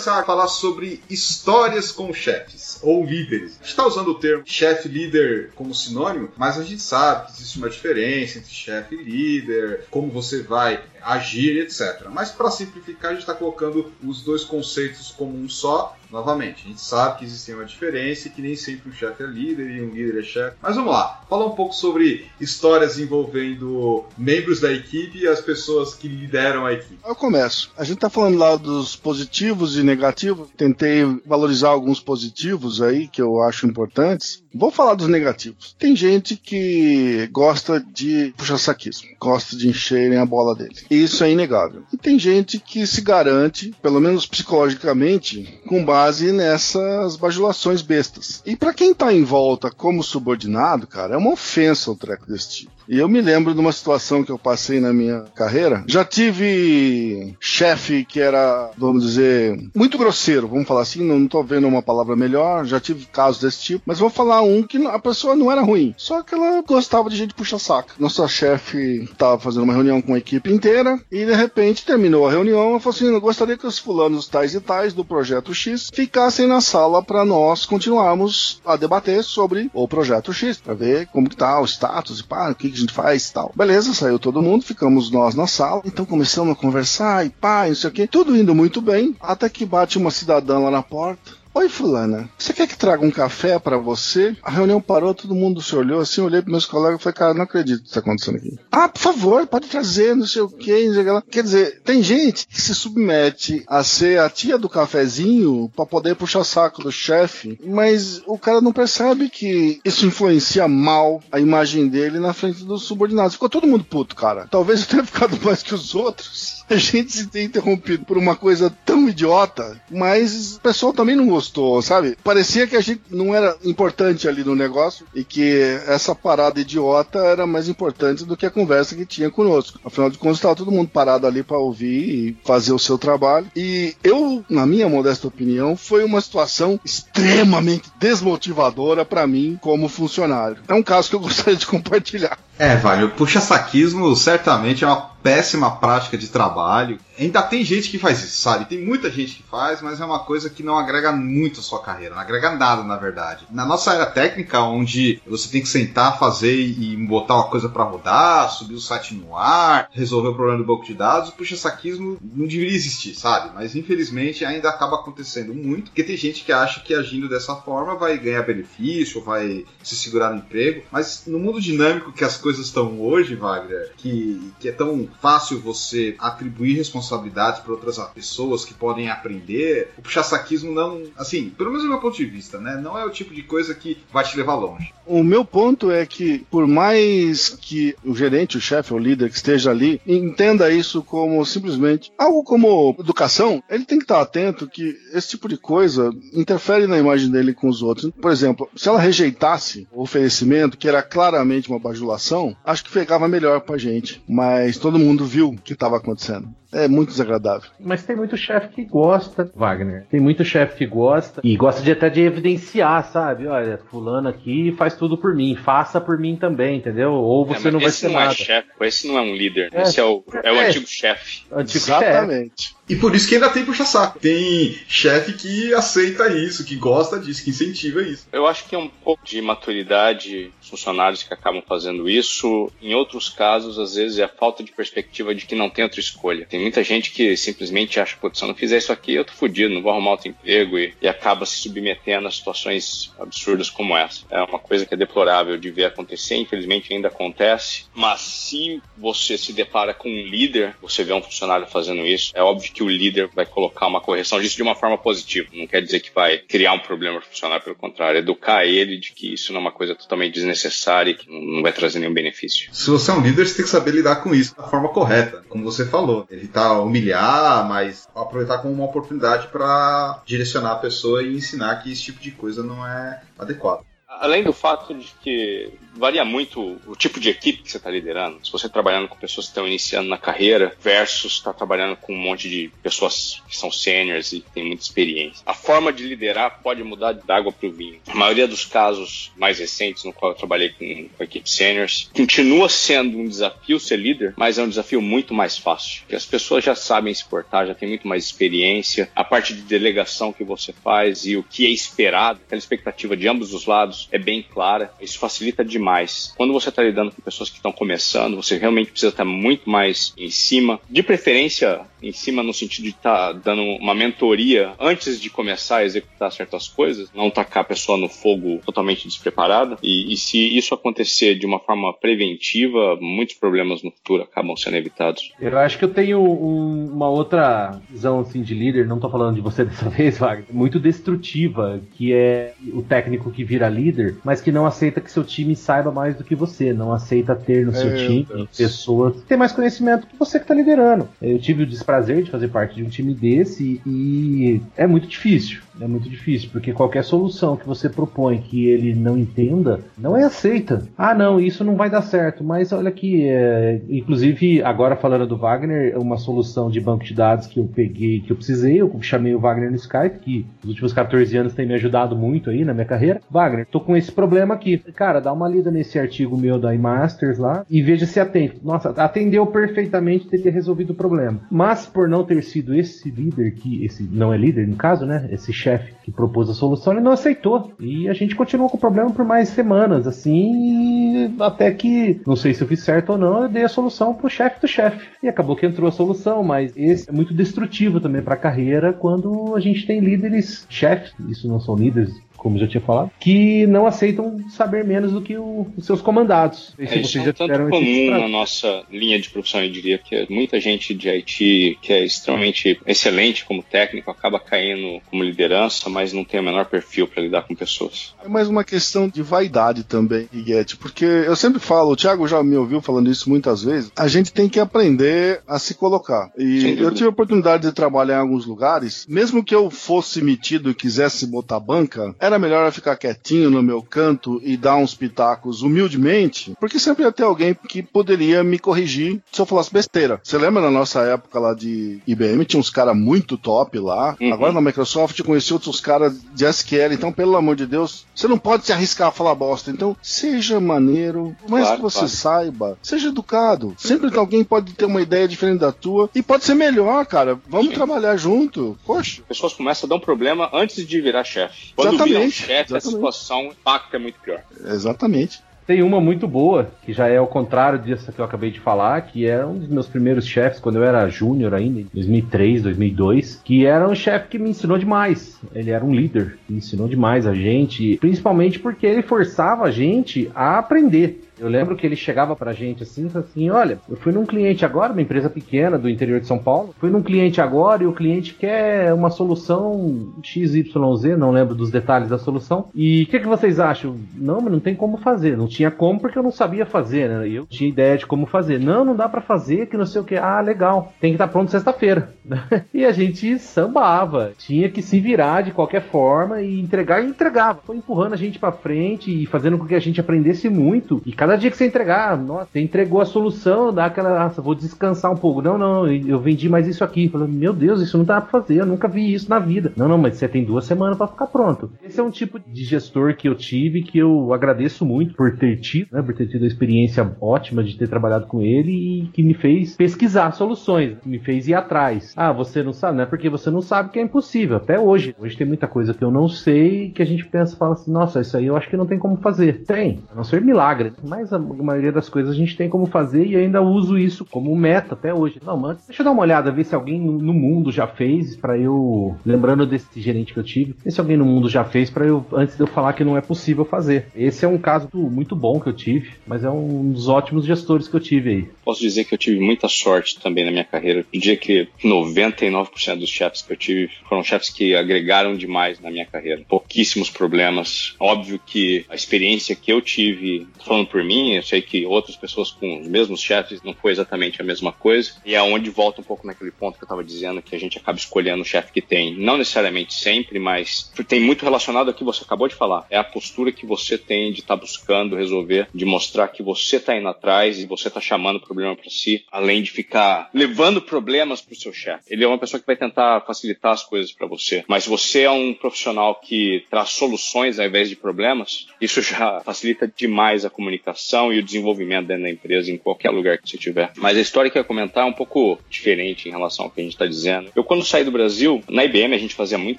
Começar a falar sobre histórias com chefes ou líderes. A gente está usando o termo chefe líder como sinônimo, mas a gente sabe que existe uma diferença entre chefe e líder, como você vai agir, etc. Mas para simplificar, a gente está colocando os dois conceitos como um só. Novamente, a gente sabe que existe uma diferença e que nem sempre um chefe é líder e um líder é chefe. Mas vamos lá, falar um pouco sobre histórias envolvendo membros da equipe e as pessoas que lideram a equipe. Eu começo. A gente tá falando lá dos positivos e negativos. Tentei valorizar alguns positivos aí que eu acho importantes. Vou falar dos negativos. Tem gente que gosta de puxar saquismo, gosta de encherem a bola dele. Isso é inegável. E tem gente que se garante, pelo menos psicologicamente, com base nessas bajulações bestas. E para quem tá em volta como subordinado, cara, é uma ofensa o treco desse tipo. E eu me lembro de uma situação que eu passei na minha carreira. Já tive chefe que era, vamos dizer, muito grosseiro, vamos falar assim, não, não tô vendo uma palavra melhor. Já tive casos desse tipo, mas vou falar um que a pessoa não era ruim, só que ela gostava de gente puxa saco. Nossa chefe estava fazendo uma reunião com a equipe inteira e de repente terminou a reunião e falou assim: eu gostaria que os fulanos tais e tais do projeto X ficassem na sala para nós continuarmos a debater sobre o projeto X, para ver como que tá o status e pá, o que, que a gente faz e tal. Beleza, saiu todo mundo, ficamos nós na sala, então começamos a conversar e pá, não sei o que, tudo indo muito bem, até que bate uma cidadã lá na porta. Oi, fulana, você quer que traga um café para você? A reunião parou, todo mundo se olhou assim, olhei para meus colegas e falei, cara, não acredito que tá acontecendo aqui. Ah, por favor, pode trazer, não sei o que, não sei o que lá. Quer dizer, tem gente que se submete a ser a tia do cafezinho para poder puxar saco do chefe, mas o cara não percebe que isso influencia mal a imagem dele na frente dos subordinados. Ficou todo mundo puto, cara. Talvez eu tenha ficado mais que os outros. A gente se tem interrompido por uma coisa tão idiota, mas o pessoal também não gostou, sabe? Parecia que a gente não era importante ali no negócio e que essa parada idiota era mais importante do que a conversa que tinha conosco. Afinal de contas, estava todo mundo parado ali para ouvir e fazer o seu trabalho. E eu, na minha modesta opinião, foi uma situação extremamente desmotivadora para mim como funcionário. É um caso que eu gostaria de compartilhar. É, vale, puxa-saquismo certamente é uma péssima prática de trabalho. Ainda tem gente que faz isso, sabe? Tem muita gente que faz, mas é uma coisa que não agrega muito a sua carreira, não agrega nada, na verdade. Na nossa área técnica, onde você tem que sentar, fazer e botar uma coisa para rodar, subir o site no ar, resolver o problema do banco de dados, puxa-saquismo não deveria existir, sabe? Mas infelizmente ainda acaba acontecendo muito, porque tem gente que acha que agindo dessa forma vai ganhar benefício, vai se segurar no emprego, mas no mundo dinâmico que as coisas estão hoje, Wagner, que, que é tão fácil você atribuir responsabilidades para outras pessoas que podem aprender, o puxa-saquismo não, assim, pelo menos do meu ponto de vista, né, não é o tipo de coisa que vai te levar longe. O meu ponto é que, por mais que o gerente, o chefe, o líder que esteja ali, entenda isso como simplesmente algo como educação, ele tem que estar atento que esse tipo de coisa interfere na imagem dele com os outros. Por exemplo, se ela rejeitasse o oferecimento, que era claramente uma bajulação, acho que pegava melhor pra gente. Mas todo mundo viu o que estava acontecendo. É muito desagradável. Mas tem muito chefe que gosta, Wagner. Tem muito chefe que gosta e gosta de até de evidenciar, sabe? Olha, fulano aqui faz tudo por mim, faça por mim também, entendeu? Ou você É, não vai esse ser não nada. é chefe, esse não é um líder. É. Esse é o, é o É. antigo chefe. Antigo chefe. Exatamente. E por isso que ainda tem puxa-saco. Tem chefe que aceita isso, que gosta disso, que incentiva isso. Eu acho que é um pouco de maturidade dos funcionários que acabam fazendo isso. Em outros casos, às vezes, é a falta de perspectiva de que não tem outra escolha. Tem muita gente que simplesmente acha, putz, se eu não fizer isso aqui, eu tô fudido, não vou arrumar outro emprego e, e acaba se submetendo a situações absurdas como essa. É uma coisa que é deplorável de ver acontecer, infelizmente ainda acontece. Mas se você se depara com um líder, você vê um funcionário fazendo isso, é óbvio que o líder vai colocar uma correção disso de uma forma positiva. Não quer dizer que vai criar um problema para o funcionário, pelo contrário, educar ele de que isso não é uma coisa totalmente desnecessária e que não vai trazer nenhum benefício. Se você é um líder, você tem que saber lidar com isso da forma correta, como você falou. Evitar humilhar, mas aproveitar como uma oportunidade para direcionar a pessoa e ensinar que esse tipo de coisa não é adequado. Além do fato de que varia muito o tipo de equipe que você está liderando. Se você está trabalhando com pessoas que estão iniciando na carreira versus está trabalhando com um monte de pessoas que são seniors e têm muita experiência. A forma de liderar pode mudar da água para o vinho. A maioria dos casos mais recentes no qual eu trabalhei com, com a equipe seniors continua sendo um desafio ser líder, mas é um desafio muito mais fácil. Porque as pessoas já sabem se portar, já têm muito mais experiência. A parte de delegação que você faz e o que é esperado, aquela expectativa de ambos os lados é bem clara, isso facilita demais. Quando você está lidando com pessoas que estão começando, você realmente precisa estar muito mais em cima, de preferência em cima no sentido de estar tá dando uma mentoria antes de começar a executar certas coisas, não tacar a pessoa no fogo totalmente despreparada. E, e se isso acontecer de uma forma preventiva, muitos problemas no futuro acabam sendo evitados. Eu acho que eu tenho um, uma outra visão assim, de líder, não estou falando de você dessa vez, Wagner, muito destrutiva, que é o técnico que vira líder, mas que não aceita que seu time saiba mais do que você, não aceita ter no seu Meu time Deus. pessoas que têm mais conhecimento que você que está liderando. Eu tive o desprazer de fazer parte de um time desse e é muito difícil. É muito difícil, porque qualquer solução que você propõe que ele não entenda, não é aceita. Ah, não, isso não vai dar certo. Mas olha aqui, é, inclusive, agora falando do Wagner, uma solução de banco de dados que eu peguei, que eu precisei, eu chamei o Wagner no Skype, que nos últimos 14 anos tem me ajudado muito aí na minha carreira. Wagner, tô com esse problema aqui. Cara, dá uma lida nesse artigo meu da iMasters lá e veja se atende. Nossa, atendeu perfeitamente ter resolvido o problema. Mas por não ter sido esse líder que, esse não é líder no caso, né? Esse chefe que propôs a solução, ele não aceitou. E a gente continuou com o problema por mais semanas, assim, até que, não sei se eu fiz certo ou não, eu dei a solução pro chefe do chefe. E acabou que entrou a solução, mas esse é muito destrutivo também para a carreira quando a gente tem líderes, chefes, isso não são líderes como já tinha falado, que não aceitam saber menos do que o- os seus comandados. É, se isso é um tanto comum na nossa linha de profissão, eu diria que muita gente de IT que é extremamente excelente como técnico acaba caindo como liderança, mas não tem o menor perfil para lidar com pessoas. É mais uma questão de vaidade também, Guedes, porque eu sempre falo, o Thiago já me ouviu falando isso muitas vezes, a gente tem que aprender a se colocar. E eu tive a oportunidade de trabalhar em alguns lugares, mesmo que eu fosse metido e quisesse botar banca, era melhor eu ficar quietinho no meu canto e dar uns pitacos humildemente, porque sempre ia ter alguém que poderia me corrigir se eu falasse besteira. Você lembra na nossa época lá de IBM, tinha uns caras muito top lá, Uhum. agora na Microsoft eu conheci outros caras de SQL, então pelo amor de Deus, você não pode se arriscar a falar bosta. Então, seja maneiro, mais Claro, que você claro. saiba, seja educado. Sempre que alguém pode ter uma ideia diferente da tua e pode ser melhor, cara. Vamos Sim. trabalhar junto. Poxa. Pessoas começam a dar um problema antes de virar chefe. Quando viram Exatamente, chefe, a exatamente. situação, o impacto é muito pior. Exatamente. Tem uma muito boa, que já é o contrário dessa que eu acabei de falar, que era um dos meus primeiros chefes quando eu era júnior ainda, em 2003, 2002, que era um chefe que me ensinou demais. Ele era um líder, me ensinou demais a gente, principalmente porque ele forçava a gente a aprender. Eu lembro que ele chegava pra gente assim, assim, olha, eu fui num cliente agora, uma empresa pequena do interior de São Paulo, fui num cliente agora e o cliente quer uma solução XYZ, não lembro dos detalhes da solução. E o que, que vocês acham? Não, mas não tem como fazer. Não tinha como porque eu não sabia fazer, né? Eu tinha ideia de como fazer. Não, não dá pra fazer, que não sei o que. Ah, legal. Tem que estar pronto sexta-feira. e a gente sambava. Tinha que se virar de qualquer forma e entregar e entregava. Foi empurrando a gente pra frente e fazendo com que a gente aprendesse muito. E cada dia que você entregar, nossa, você entregou a solução, dá aquela, nossa, vou descansar um pouco. Não, não, eu vendi mais isso aqui. Meu Deus, isso não dá pra fazer, eu nunca vi isso na vida. Não, não, mas você tem duas semanas pra ficar pronto. Esse é um tipo de gestor que eu tive que eu agradeço muito por ter tido, né, por ter tido a experiência ótima de ter trabalhado com ele e que me fez pesquisar soluções, me fez ir atrás. Ah, você não sabe, não é porque você não sabe que é impossível. Até hoje. Hoje tem muita coisa que eu não sei que a gente pensa fala assim, nossa, isso aí eu acho que não tem como fazer. Tem, a não ser milagre. Mas a maioria das coisas a gente tem como fazer e ainda uso isso como meta até hoje. Não, mano, deixa eu dar uma olhada, ver se alguém no, mundo já fez pra eu. Lembrando desse gerente que eu tive, ver se alguém no mundo já fez pra eu, antes de eu falar que não é possível fazer. Esse é um caso muito bom que eu tive, mas é um dos ótimos gestores que eu tive aí. Posso dizer que eu tive muita sorte também na minha carreira. Diria que 99% dos chefes que eu tive foram chefes que agregaram demais na minha carreira. Pouquíssimos problemas. Óbvio que a experiência que eu tive, falando por mim, eu sei que outras pessoas com os mesmos chefes não foi exatamente a mesma coisa. E é onde volta um pouco naquele ponto que eu estava dizendo, que a gente acaba escolhendo o chefe que tem. Não necessariamente sempre, mas tem muito relacionado ao que você acabou de falar. É a postura que você tem de estar buscando resolver, de mostrar que você está indo atrás e você está chamando o problema para si, além de ficar levando problemas para o seu chefe. Ele é uma pessoa que vai tentar facilitar as coisas para você. Mas você é um profissional que traz soluções ao invés de problemas, isso já facilita demais a comunicação e o desenvolvimento dentro da empresa em qualquer lugar que você tiver. Mas a história que eu ia comentar é um pouco diferente em relação ao que a gente está dizendo. Eu, quando saí do Brasil, na IBM a gente fazia muito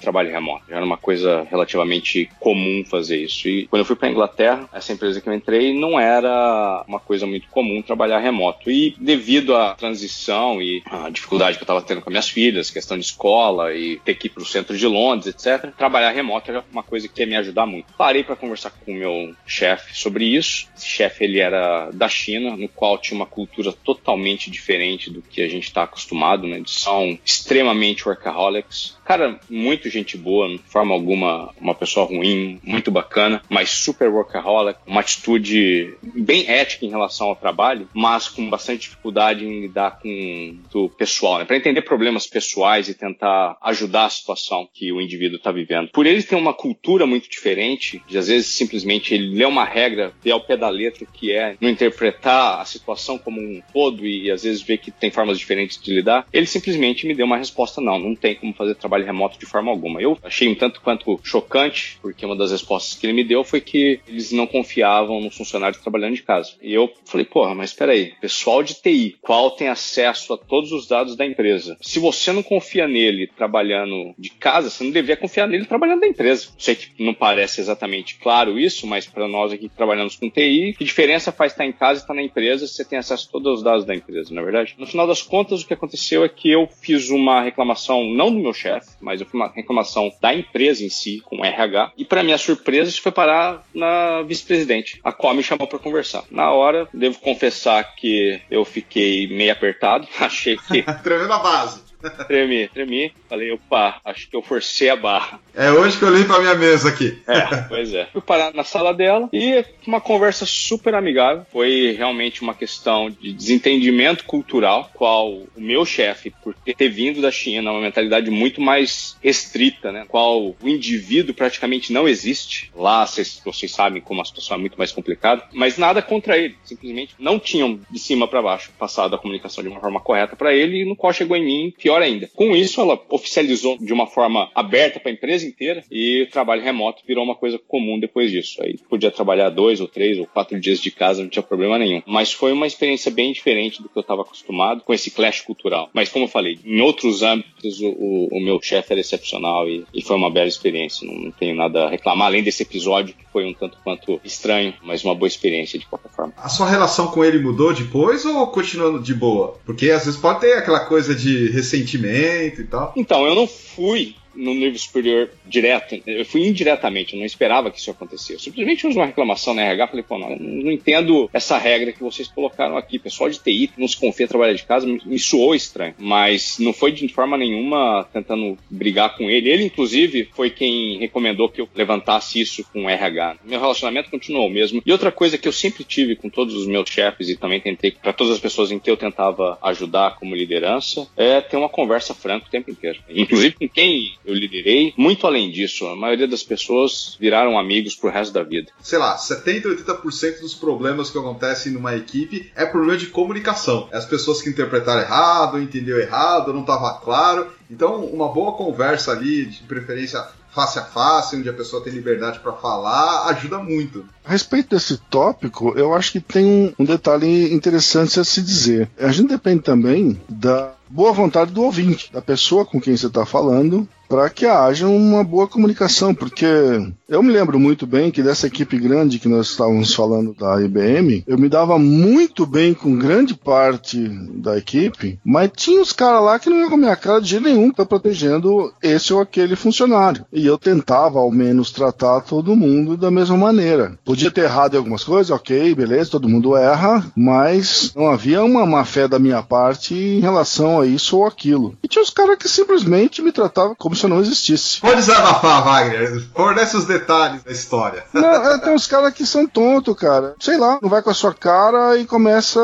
trabalho remoto. Já era uma coisa relativamente comum fazer isso. E quando eu fui para Inglaterra, essa empresa que eu entrei não era uma coisa muito comum trabalhar remoto. E devido à transição e à dificuldade que eu estava tendo com minhas filhas, questão de escola e ter que ir para o centro de Londres, etc., trabalhar remoto era uma coisa que ia me ajudar muito. Parei para conversar com o meu chefe sobre isso. Esse chefe ele era da China, no qual tinha uma cultura totalmente diferente do que a gente está acostumado, né? São extremamente workaholics. Cara, muito gente boa, de forma alguma uma pessoa ruim, muito bacana, mas super workaholic, uma atitude bem ética em relação ao trabalho, mas com bastante dificuldade em lidar com o pessoal, né? Para entender problemas pessoais e tentar ajudar a situação que o indivíduo está vivendo. Por ele ter uma cultura muito diferente, de às vezes simplesmente ele lê uma regra, vê ao pé da letra o que é, não interpretar a situação como um todo e às vezes ver que tem formas diferentes de lidar, ele simplesmente me deu uma resposta: não, não tem como fazer trabalho remoto de forma alguma. Eu achei um tanto quanto chocante, porque uma das respostas que ele me deu foi que eles não confiavam nos funcionários trabalhando de casa. E eu falei: porra, mas espera aí, pessoal de TI, qual tem acesso a todos os dados da empresa? Se você não confia nele trabalhando de casa, você não deveria confiar nele trabalhando da empresa. Sei que não parece exatamente claro isso, mas para nós aqui que trabalhamos com TI, que diferença faz estar em casa e estar na empresa se você tem acesso a todos os dados da empresa, na é verdade? No final das contas, o que aconteceu é que eu fiz uma reclamação, não do meu chefe, mas fiz uma reclamação da empresa em si, com RH, e para minha surpresa, isso foi parar na vice-presidente, a qual me chamou para conversar. Na hora, devo confessar que eu fiquei meio apertado, achei que. Tremendo a base. Tremi, tremi. Falei, opa, acho que eu forcei a barra. É hoje que eu limpo a minha mesa aqui. É, pois é. Fui parar na sala dela e uma conversa super amigável. Foi realmente uma questão de desentendimento cultural, qual o meu chefe, por ter vindo da China, uma mentalidade muito mais restrita, né? Qual o indivíduo praticamente não existe. Lá, vocês, vocês sabem como a situação é muito mais complicada, mas nada contra ele. Simplesmente não tinham de cima para baixo passado a comunicação de uma forma correta para ele, e no qual chegou em mim, pior ainda. Com isso, ela oficializou de uma forma aberta para a empresa inteira e o trabalho remoto virou uma coisa comum depois disso. Aí podia trabalhar dois ou três ou quatro dias de casa, não tinha problema nenhum. Mas foi uma experiência bem diferente do que eu estava acostumado com esse clash cultural. Mas como eu falei, em outros âmbitos o, o, o meu chefe era excepcional e, e, foi uma bela experiência. Não, não, tenho nada a reclamar, além desse episódio que foi um tanto quanto estranho, mas uma boa experiência de qualquer forma. A sua relação com ele mudou depois ou continuando de boa? Porque às vezes pode ter aquela coisa de ressentimento e tal. Então, eu não fui no nível superior direto, eu fui indiretamente, eu não esperava que isso acontecesse. Eu simplesmente fiz uma reclamação na RH, falei, pô, não, não entendo essa regra que vocês colocaram aqui. Pessoal de TI não se confia trabalhar de casa, me, me soou estranho. Mas não foi de forma nenhuma tentando brigar com ele. Ele, inclusive, foi quem recomendou que eu levantasse isso com o RH. Meu relacionamento continuou o mesmo. E outra coisa que eu sempre tive com todos os meus chefes e também tentei para todas as pessoas em que eu tentava ajudar como liderança é ter uma conversa franca o tempo inteiro. Inclusive com quem eu liderei. Muito além disso, a maioria das pessoas viraram amigos pro resto da vida. Sei lá, 70, 80% dos problemas que acontecem numa equipe é problema de comunicação. É as pessoas que interpretaram errado, entendeu errado, não estava claro. Então, uma boa conversa ali, de preferência face a face, onde a pessoa tem liberdade para falar, ajuda muito. A respeito desse tópico, eu acho que tem um detalhe interessante a se dizer. A gente depende também da boa vontade do ouvinte, da pessoa com quem você está falando, para que haja uma boa comunicação, porque eu me lembro muito bem que dessa equipe grande que nós estávamos falando da IBM, eu me dava muito bem com grande parte da equipe, mas tinha os caras lá que não iam com a minha cara de jeito nenhum para protegendo esse ou aquele funcionário. E eu tentava ao menos tratar todo mundo da mesma maneira. Podia ter errado em algumas coisas, ok, beleza, todo mundo erra, mas não havia uma má fé da minha parte em relação a isso ou aquilo. E tinha os caras que simplesmente me tratavam como se eu não existisse. Pode desabafar, Wagner. Fornece os detalhes da história. Não, é, tem uns caras que são tontos, cara. Sei lá, não vai com a sua cara e começa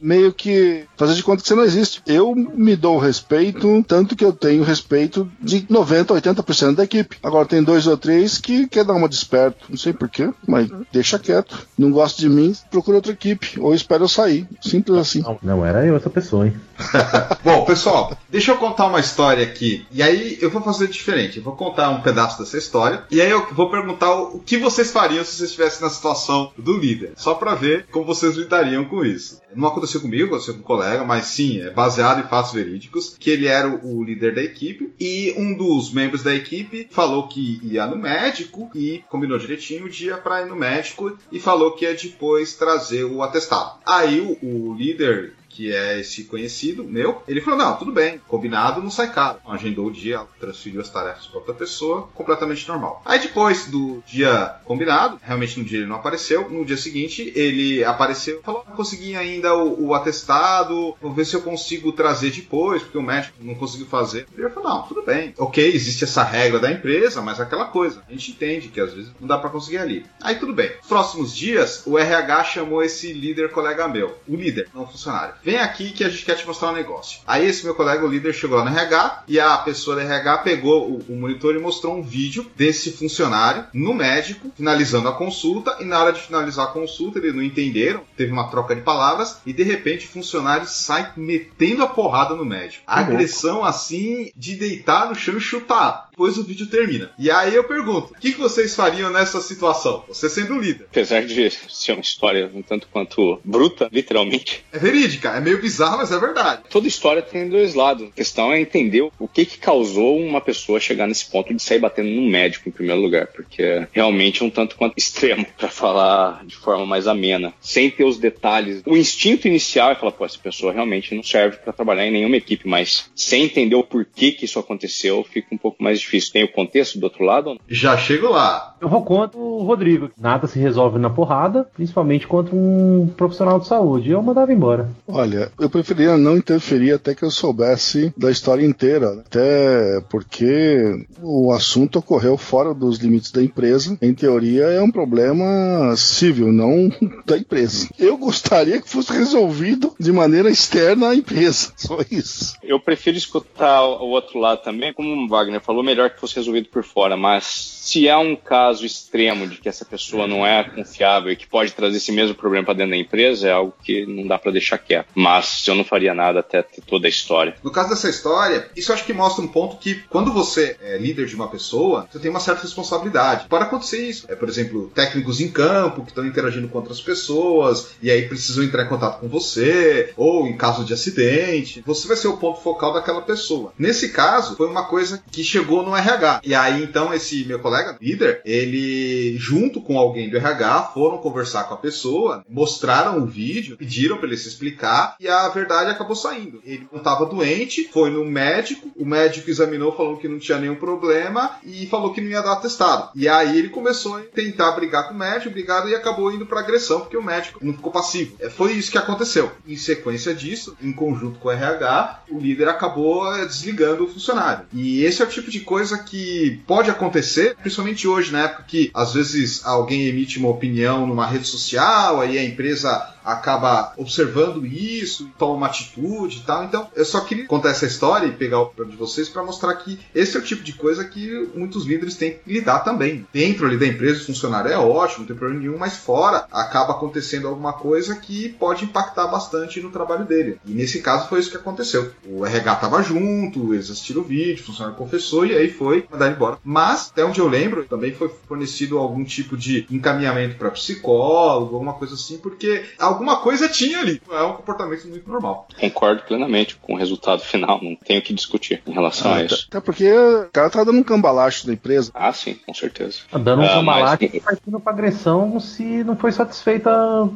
meio que fazer de conta que você não existe. Eu me dou respeito, tanto que eu tenho respeito de 90, 80% da equipe. Agora tem dois ou três que quer dar uma desperto. Não sei porquê, mas deixa quieto. Não gosta de mim, procura outra equipe. Ou espera eu sair. Simples assim. Não, não era eu essa pessoa, hein? Bom, Bom, pessoal, deixa eu contar uma história aqui. E aí eu vou fazer diferente. Eu vou contar um pedaço dessa história. E aí eu vou perguntar o que vocês fariam se vocês estivessem na situação do líder. Só pra ver como vocês lidariam com isso. Não aconteceu comigo, aconteceu com um colega, mas sim, é baseado em fatos verídicos. Que ele era o líder da equipe. E um dos membros da equipe falou que ia no médico e combinou direitinho o dia pra ir no médico. E falou que ia depois trazer o atestado. Aí o, o líder que é esse conhecido meu, ele falou: não, tudo bem, combinado, não sai caro. Agendou o dia, transferiu as tarefas para outra pessoa, completamente normal. Aí depois do dia combinado, realmente no dia ele não apareceu, no dia seguinte ele apareceu falou: não consegui ainda o, o atestado, vou ver se eu consigo trazer depois, porque o médico não conseguiu fazer. Ele falou: não, tudo bem, ok, existe essa regra da empresa, mas é aquela coisa, a gente entende que às vezes não dá para conseguir ali. Aí tudo bem. Próximos dias, o RH chamou esse líder colega meu, o líder, não funcionário vem aqui que a gente quer te mostrar um negócio. Aí esse meu colega, o líder, chegou lá no RH e a pessoa da RH pegou o, o, monitor e mostrou um vídeo desse funcionário no médico, finalizando a consulta, e na hora de finalizar a consulta, eles não entenderam, teve uma troca de palavras, e de repente o funcionário sai metendo a porrada no médico. A agressão assim de deitar no chão e chutar. Depois o vídeo termina. E aí eu pergunto: o que, que vocês fariam nessa situação? Você sendo o líder. Apesar de ser uma história um tanto quanto bruta, literalmente. É verídica, é meio bizarro, mas é verdade. Toda história tem dois lados. A questão é entender o que, que causou uma pessoa chegar nesse ponto de sair batendo no médico em primeiro lugar, porque realmente é um tanto quanto extremo, para falar de forma mais amena, sem ter os detalhes. O instinto inicial é falar, pô, essa pessoa realmente não serve para trabalhar em nenhuma equipe, mas sem entender o porquê que isso aconteceu, fica um pouco mais difícil. Tem o contexto do outro lado? Já chego lá. Eu vou contra o Rodrigo. Nada se resolve na porrada, principalmente contra um profissional de saúde. Eu mandava embora. Olha, eu preferia não interferir até que eu soubesse da história inteira. Até porque o assunto ocorreu fora dos limites da empresa. Em teoria, é um problema civil, não da empresa. Eu gostaria que fosse resolvido de maneira externa à empresa. Só isso. Eu prefiro escutar o outro lado também. Como o Wagner falou, melhor que fosse resolvido por fora, mas se é um caso extremo de que essa pessoa não é confiável e que pode trazer esse mesmo problema para dentro da empresa, é algo que não dá para deixar quieto. Mas eu não faria nada até ter toda a história. No caso dessa história, isso acho que mostra um ponto que quando você é líder de uma pessoa, você tem uma certa responsabilidade. Pode acontecer isso. É, por exemplo, técnicos em campo que estão interagindo com outras pessoas e aí precisam entrar em contato com você, ou em caso de acidente, você vai ser o ponto focal daquela pessoa. Nesse caso, foi uma coisa que chegou no RH. E aí então esse meu colega líder, ele junto com alguém do RH foram conversar com a pessoa, mostraram o vídeo, pediram para ele se explicar e a verdade acabou saindo. Ele não estava doente, foi no médico, o médico examinou, falou que não tinha nenhum problema e falou que não ia dar atestado. E aí ele começou a tentar brigar com o médico, brigado e acabou indo para agressão porque o médico não ficou passivo. É, foi isso que aconteceu. Em sequência disso, em conjunto com o RH, o líder acabou é, desligando o funcionário. E esse é o tipo de coisa que pode acontecer, principalmente hoje, na época que às vezes alguém emite uma opinião numa rede social, aí a empresa acaba observando isso, toma uma atitude e tal. Então, eu só queria contar essa história e pegar o papel de vocês para mostrar que esse é o tipo de coisa que muitos líderes têm que lidar também. Dentro ali da empresa, o funcionário é ótimo, não tem problema nenhum, mas fora acaba acontecendo alguma coisa que pode impactar bastante no trabalho dele. E nesse caso foi isso que aconteceu. O RH tava junto, eles assistiram o vídeo, o funcionário confessou e aí foi mandar embora. Mas, até onde eu lembro, também foi fornecido algum tipo de encaminhamento para psicólogo, alguma coisa assim, porque alguma coisa tinha ali. É um comportamento muito normal. Concordo plenamente com o resultado final, não tenho o que discutir em relação Ah, a isso. Até porque o cara tá dando um cambalacho da empresa. Ah, sim, com certeza. Tá dando um Ah, cambalache mas- e partindo pra agressão se não foi satisfeita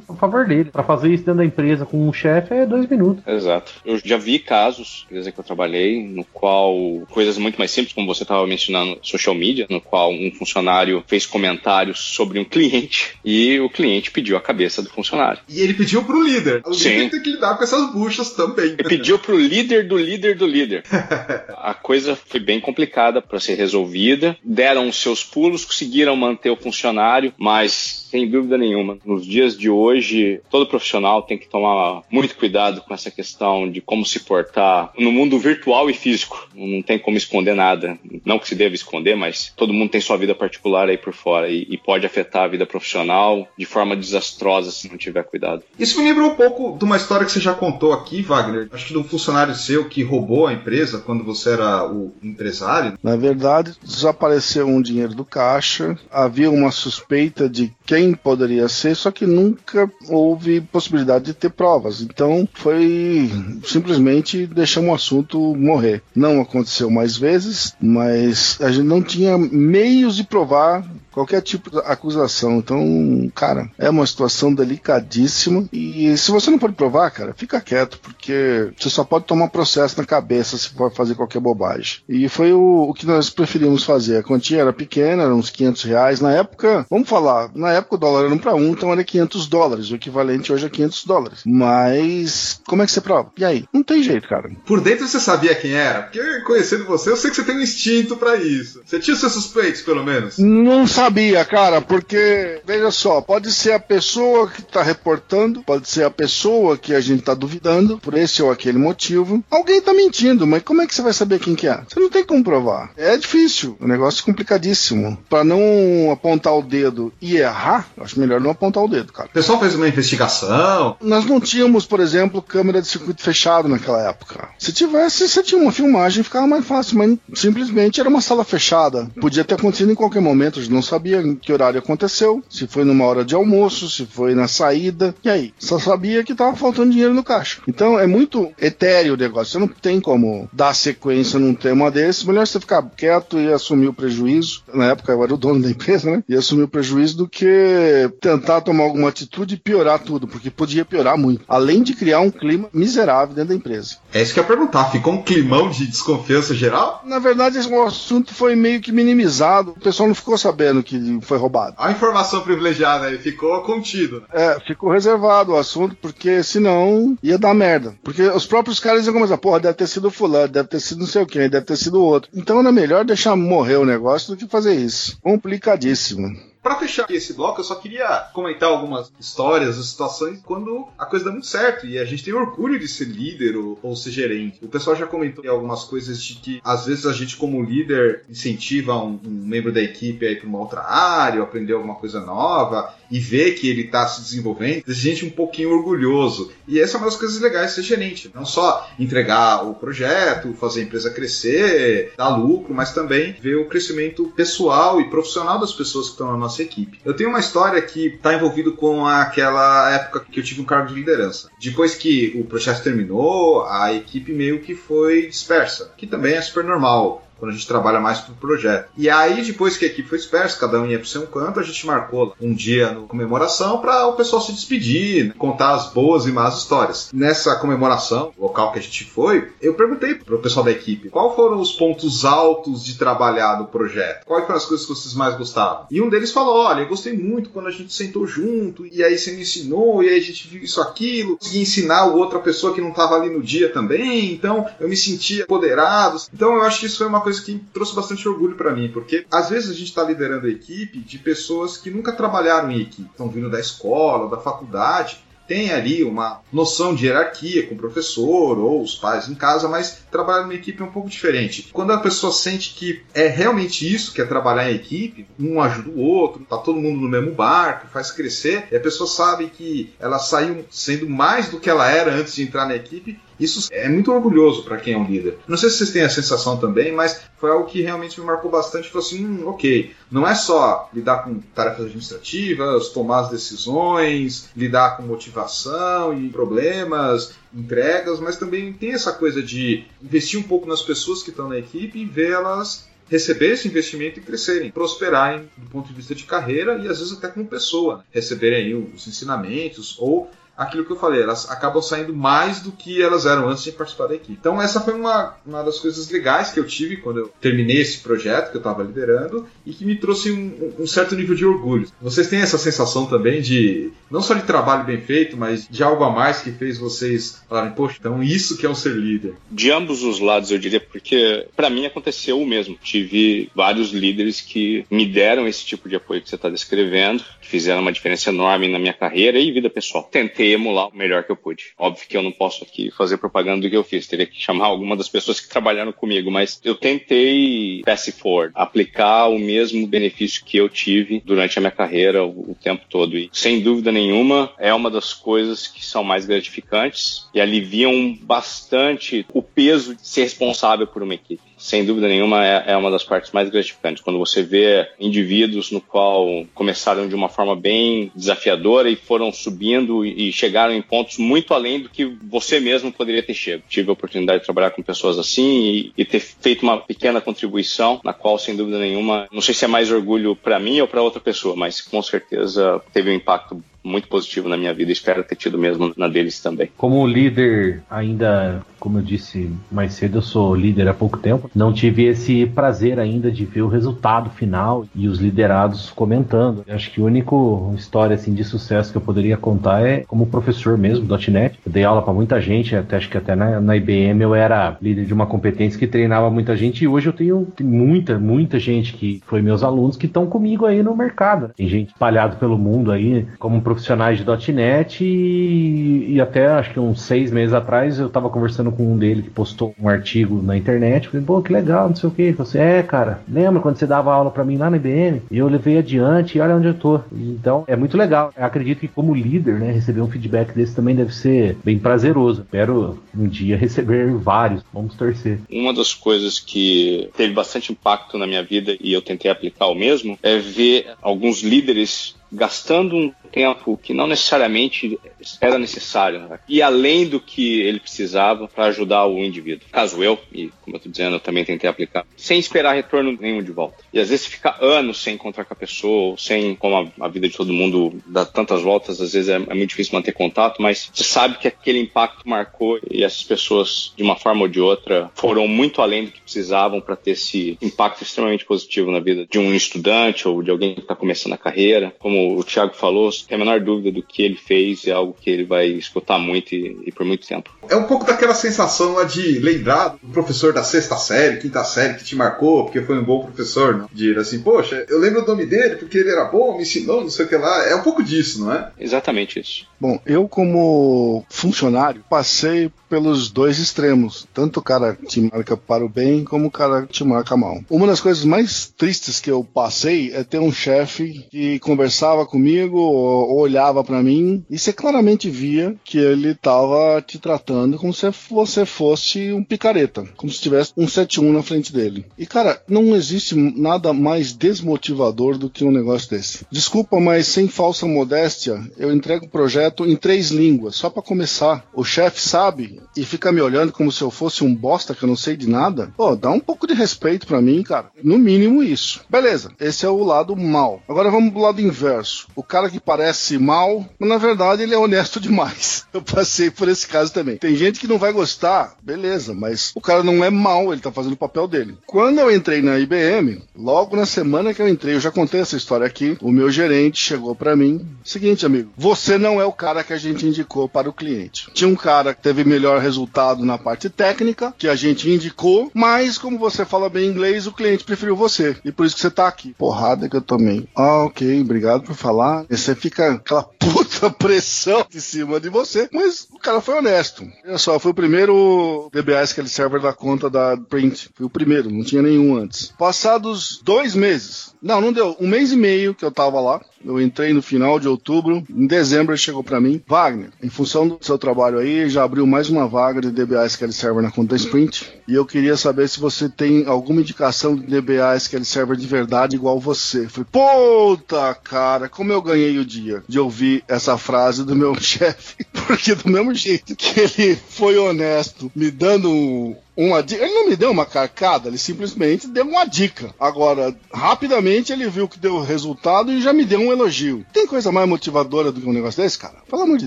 a favor dele. Pra fazer isso dentro da empresa com o chefe é dois minutos. Exato. Eu já vi casos, empresa que eu trabalhei, no qual coisas muito mais simples, como você estava mencionando, social media, no qual um funcionário fez comentários sobre um cliente e o cliente pediu a cabeça do funcionário. E ele pediu pro líder. O Sim. tem que lidar com essas buchas também. Ele pediu pro líder do líder do líder. A coisa foi bem complicada para ser resolvida. Deram os seus pulos, conseguiram manter o funcionário, mas sem dúvida nenhuma, nos dias de hoje, todo profissional tem que tomar muito cuidado com essa questão de como se portar no mundo virtual e físico. Não tem como esconder nada. Não que se deva esconder, mas todo mundo tem sua vida particular aí por fora e, e pode afetar a vida profissional de forma desastrosa se não tiver cuidado. Isso me lembrou um pouco de uma história que você já contou aqui, Wagner, acho que de um funcionário seu que roubou a empresa quando você era o empresário. Na verdade, desapareceu um dinheiro do caixa, havia uma suspeita de quem poderia ser, só que nunca houve possibilidade de ter provas. Então foi simplesmente deixar um assunto morrer. Não aconteceu mais vezes, mas a gente não tinha meios de provar qualquer tipo de acusação. Então, cara, é uma situação delicadíssima. E se você não pode provar, cara, fica quieto, porque você só pode tomar processo na cabeça se for fazer qualquer bobagem. E foi o, o que nós preferimos fazer. A quantia era pequena, eram uns 500 reais. Na época, vamos falar, na época o dólar era 1 para 1, então era 500 dólares. O equivalente hoje é 500 dólares. Mas, como é que você prova? E aí? Não tem jeito, cara. Por dentro você sabia quem era? Porque conhecendo você, eu sei que você tem um instinto para isso. Você tinha seus suspeitos, pelo menos? Não sabia, cara, porque, veja só, pode ser a pessoa que tá reportando, pode ser a pessoa que a gente tá duvidando, por esse ou aquele motivo. Alguém tá mentindo, mas como é que você vai saber quem que é? Você não tem como provar. É difícil, o negócio é complicadíssimo. Para não apontar o dedo e errar, acho melhor não apontar o dedo, cara. O pessoal fez uma investigação. Nós não tínhamos, por exemplo, câmera de circuito fechado naquela época. Se tivesse, você tinha uma filmagem, ficava mais fácil, mas simplesmente era uma sala fechada. Podia ter acontecido em qualquer momento, a gente não sabia em que horário aconteceu, se foi numa hora de almoço, se foi na saída, e aí? Só sabia que tava faltando dinheiro no caixa. Então é muito etéreo o negócio, você não tem como dar sequência num tema desse, melhor você ficar quieto e assumir o prejuízo. Na época eu era o dono da empresa, né? E assumir o prejuízo do que tentar tomar alguma atitude e piorar tudo, porque podia piorar muito. Além de criar um clima miserável dentro da empresa. É isso que eu ia perguntar. Ficou um climão de desconfiança geral? Na verdade, o assunto foi meio que minimizado. O pessoal não ficou sabendo que foi roubado. A informação privilegiada aí ficou contido. É, ficou reservado o assunto, porque senão ia dar merda. Porque os próprios caras iam começar, porra, deve ter sido fulano, deve ter sido não sei o quem, deve ter sido outro. Então era melhor deixar morrer o negócio do que fazer isso. Complicadíssimo. Para fechar aqui esse bloco, eu só queria comentar algumas histórias, situações quando a coisa dá muito certo e a gente tem orgulho de ser líder ou, ou ser gerente. O pessoal já comentou algumas coisas de que às vezes a gente como líder incentiva um, um membro da equipe a ir para uma outra área, aprender alguma coisa nova e ver que ele está se desenvolvendo, a gente um pouquinho orgulhoso. E essa é uma das coisas legais de ser gerente. Não só entregar o projeto, fazer a empresa crescer, dar lucro, mas também ver o crescimento pessoal e profissional das pessoas que estão na nossa equipe. Eu tenho uma história que está envolvido com aquela época que eu tive um cargo de liderança. Depois que o processo terminou, a equipe meio que foi dispersa, que também é super normal quando a gente trabalha mais pro projeto. E aí, depois que a equipe foi dispersa, cada um ia pro seu canto, a gente marcou um dia no comemoração para o pessoal se despedir, né? contar as boas e más histórias. Nessa comemoração, local que a gente foi, eu perguntei pro pessoal da equipe qual foram os pontos altos de trabalhar no projeto, quais foram as coisas que vocês mais gostavam. E um deles falou: Olha, eu gostei muito quando a gente sentou junto, e aí você me ensinou, e aí a gente viu isso, aquilo, consegui ensinar outra pessoa que não estava ali no dia também, então eu me sentia empoderado. Então eu acho que isso foi uma coisa que trouxe bastante orgulho para mim, porque às vezes a gente está liderando a equipe de pessoas que nunca trabalharam em equipe, estão vindo da escola, da faculdade, tem ali uma noção de hierarquia com o professor ou os pais em casa, mas trabalhar numa equipe é um pouco diferente. Quando a pessoa sente que é realmente isso, que é trabalhar em equipe, um ajuda o outro, tá todo mundo no mesmo barco, faz crescer, e a pessoa sabe que ela saiu sendo mais do que ela era antes de entrar na equipe, isso é muito orgulhoso para quem é um líder. Não sei se vocês têm a sensação também, mas foi algo que realmente me marcou bastante. Falou assim, hum, ok, não é só lidar com tarefas administrativas, tomar as decisões, lidar com motivação e problemas, entregas, mas também tem essa coisa de investir um pouco nas pessoas que estão na equipe e ver elas receber esse investimento e crescerem, prosperarem do ponto de vista de carreira e às vezes até como pessoa, receberem os ensinamentos ou aquilo que eu falei, elas acabam saindo mais do que elas eram antes de participar da equipe. Então essa foi uma, uma das coisas legais que eu tive quando eu terminei esse projeto que eu estava liderando e que me trouxe um, um, certo nível de orgulho. Vocês têm essa sensação também de, não só de trabalho bem feito, mas de algo a mais que fez vocês falarem, poxa, então isso que é um ser líder? De ambos os lados, eu diria, porque para mim aconteceu o mesmo. Tive vários líderes que me deram esse tipo de apoio que você está descrevendo, que fizeram uma diferença enorme na minha carreira e vida pessoal. Tentei emular o melhor que eu pude. Óbvio que eu não posso aqui fazer propaganda do que eu fiz, teria que chamar alguma das pessoas que trabalharam comigo, mas eu tentei pass forward, aplicar o mesmo benefício que eu tive durante a minha carreira o, o tempo todo. E sem dúvida nenhuma, é uma das coisas que são mais gratificantes e aliviam bastante o peso de ser responsável por uma equipe sem dúvida nenhuma, é, é, uma das partes mais gratificantes. Quando você vê indivíduos no qual começaram de uma forma bem desafiadora e foram subindo e chegaram em pontos muito além do que você mesmo poderia ter chegado. Tive a oportunidade de trabalhar com pessoas assim e, e ter feito uma pequena contribuição, na qual, sem dúvida nenhuma, não sei se é mais orgulho para mim ou para outra pessoa, mas com certeza teve um impacto muito positivo na minha vida e espero ter tido mesmo na deles também. Como líder, ainda, como eu disse mais cedo, eu sou líder há pouco tempo, não tive esse prazer ainda de ver o resultado final e os liderados comentando. Eu acho que a única história assim, de sucesso que eu poderia contar é como professor mesmo .NET. Eu dei aula para muita gente, até, acho que até na, na IBM eu era líder de uma competência que treinava muita gente e hoje eu tenho, muita, muita gente que foi meus alunos que estão comigo aí no mercado. Tem gente espalhado pelo mundo aí como profissionais de .NET e, e, até acho que uns seis meses atrás eu tava conversando com um dele que postou um artigo na internet, falei, pô, que legal, não sei o que, você é, cara, lembra quando você dava aula para mim lá na IBM? E eu levei adiante e olha onde eu tô. Então, é muito legal. Eu acredito que como líder, né, receber um feedback desse também deve ser bem prazeroso. Espero um dia receber vários, vamos torcer. Uma das coisas que teve bastante impacto na minha vida e eu tentei aplicar o mesmo é ver alguns líderes gastando um tempo que não necessariamente era necessário né? e além do que ele precisava para ajudar o indivíduo. Caso eu, e como eu estou dizendo, eu também tentei aplicar, sem esperar retorno nenhum de volta. E às vezes fica anos sem encontrar com a pessoa, sem, como a, a vida de todo mundo dá tantas voltas, às vezes é, é, muito difícil manter contato, mas você sabe que aquele impacto marcou e essas pessoas, de uma forma ou de outra, foram muito além do que precisavam para ter esse impacto extremamente positivo na vida de um estudante ou de alguém que está começando a carreira. Como o Thiago falou, tem a menor dúvida do que ele fez, é algo que ele vai escutar muito e, e por muito tempo. É um pouco daquela sensação de lembrar do professor da sexta série, quinta série, que te marcou, porque foi um bom professor, não? de ir assim, poxa, eu lembro o nome dele porque ele era bom, me ensinou, não sei o que lá. É um pouco disso, não é? Exatamente isso. Bom, eu como funcionário passei pelos dois extremos. Tanto o cara te marca para o bem, como o cara te marca mal. Uma das coisas mais tristes que eu passei é ter um chefe que conversava comigo ou, olhava para mim e você claramente via que ele estava te tratando como se você fosse um picareta, como se tivesse um 71 na frente dele. E cara, não existe nada mais desmotivador do que um negócio desse. Desculpa, mas sem falsa modéstia, eu entrego o projeto em três línguas, só para começar. O chefe sabe e fica me olhando como se eu fosse um bosta que eu não sei de nada, pô, dá um pouco de respeito para mim, cara. No mínimo isso. Beleza, esse é o lado mal. Agora vamos pro lado inverso. O cara que parece mal, mas na verdade ele é honesto demais. Eu passei por esse caso também. Tem gente que não vai gostar, beleza, mas o cara não é mal, ele tá fazendo o papel dele. Quando eu entrei na IBM, logo na semana que eu entrei, eu já contei essa história aqui, o meu gerente chegou para mim, seguinte, amigo, você não é o cara que a gente indicou para o cliente. Tinha um cara que teve melhor melhor resultado na parte técnica, que a gente indicou, mas como você fala bem inglês, o cliente preferiu você. E por isso que você tá aqui. Porrada que eu tomei. Ah, ok, obrigado por falar. Você fica aquela puta pressão em cima de você, mas o cara foi honesto. Olha só, foi o primeiro DBA SQL Server da conta da Print. Foi o primeiro, não tinha nenhum antes. Passados dois meses, não, não deu, um mês e meio que eu tava lá, eu entrei no final de outubro, em dezembro ele chegou para mim, Wagner, em função do seu trabalho aí, já abriu mais uma vaga de DBA SQL Server na conta Sprint, e eu queria saber se você tem alguma indicação de DBA SQL Server de verdade igual você. Eu falei, puta cara, como eu ganhei o dia de ouvir essa frase do meu chefe, porque do mesmo jeito que ele foi honesto, me dando uma dica. Ele não me deu uma carcada, ele simplesmente deu uma dica. Agora, rapidamente ele viu que deu resultado e já me deu um elogio. Tem coisa mais motivadora do que um negócio desse, cara? Pelo amor de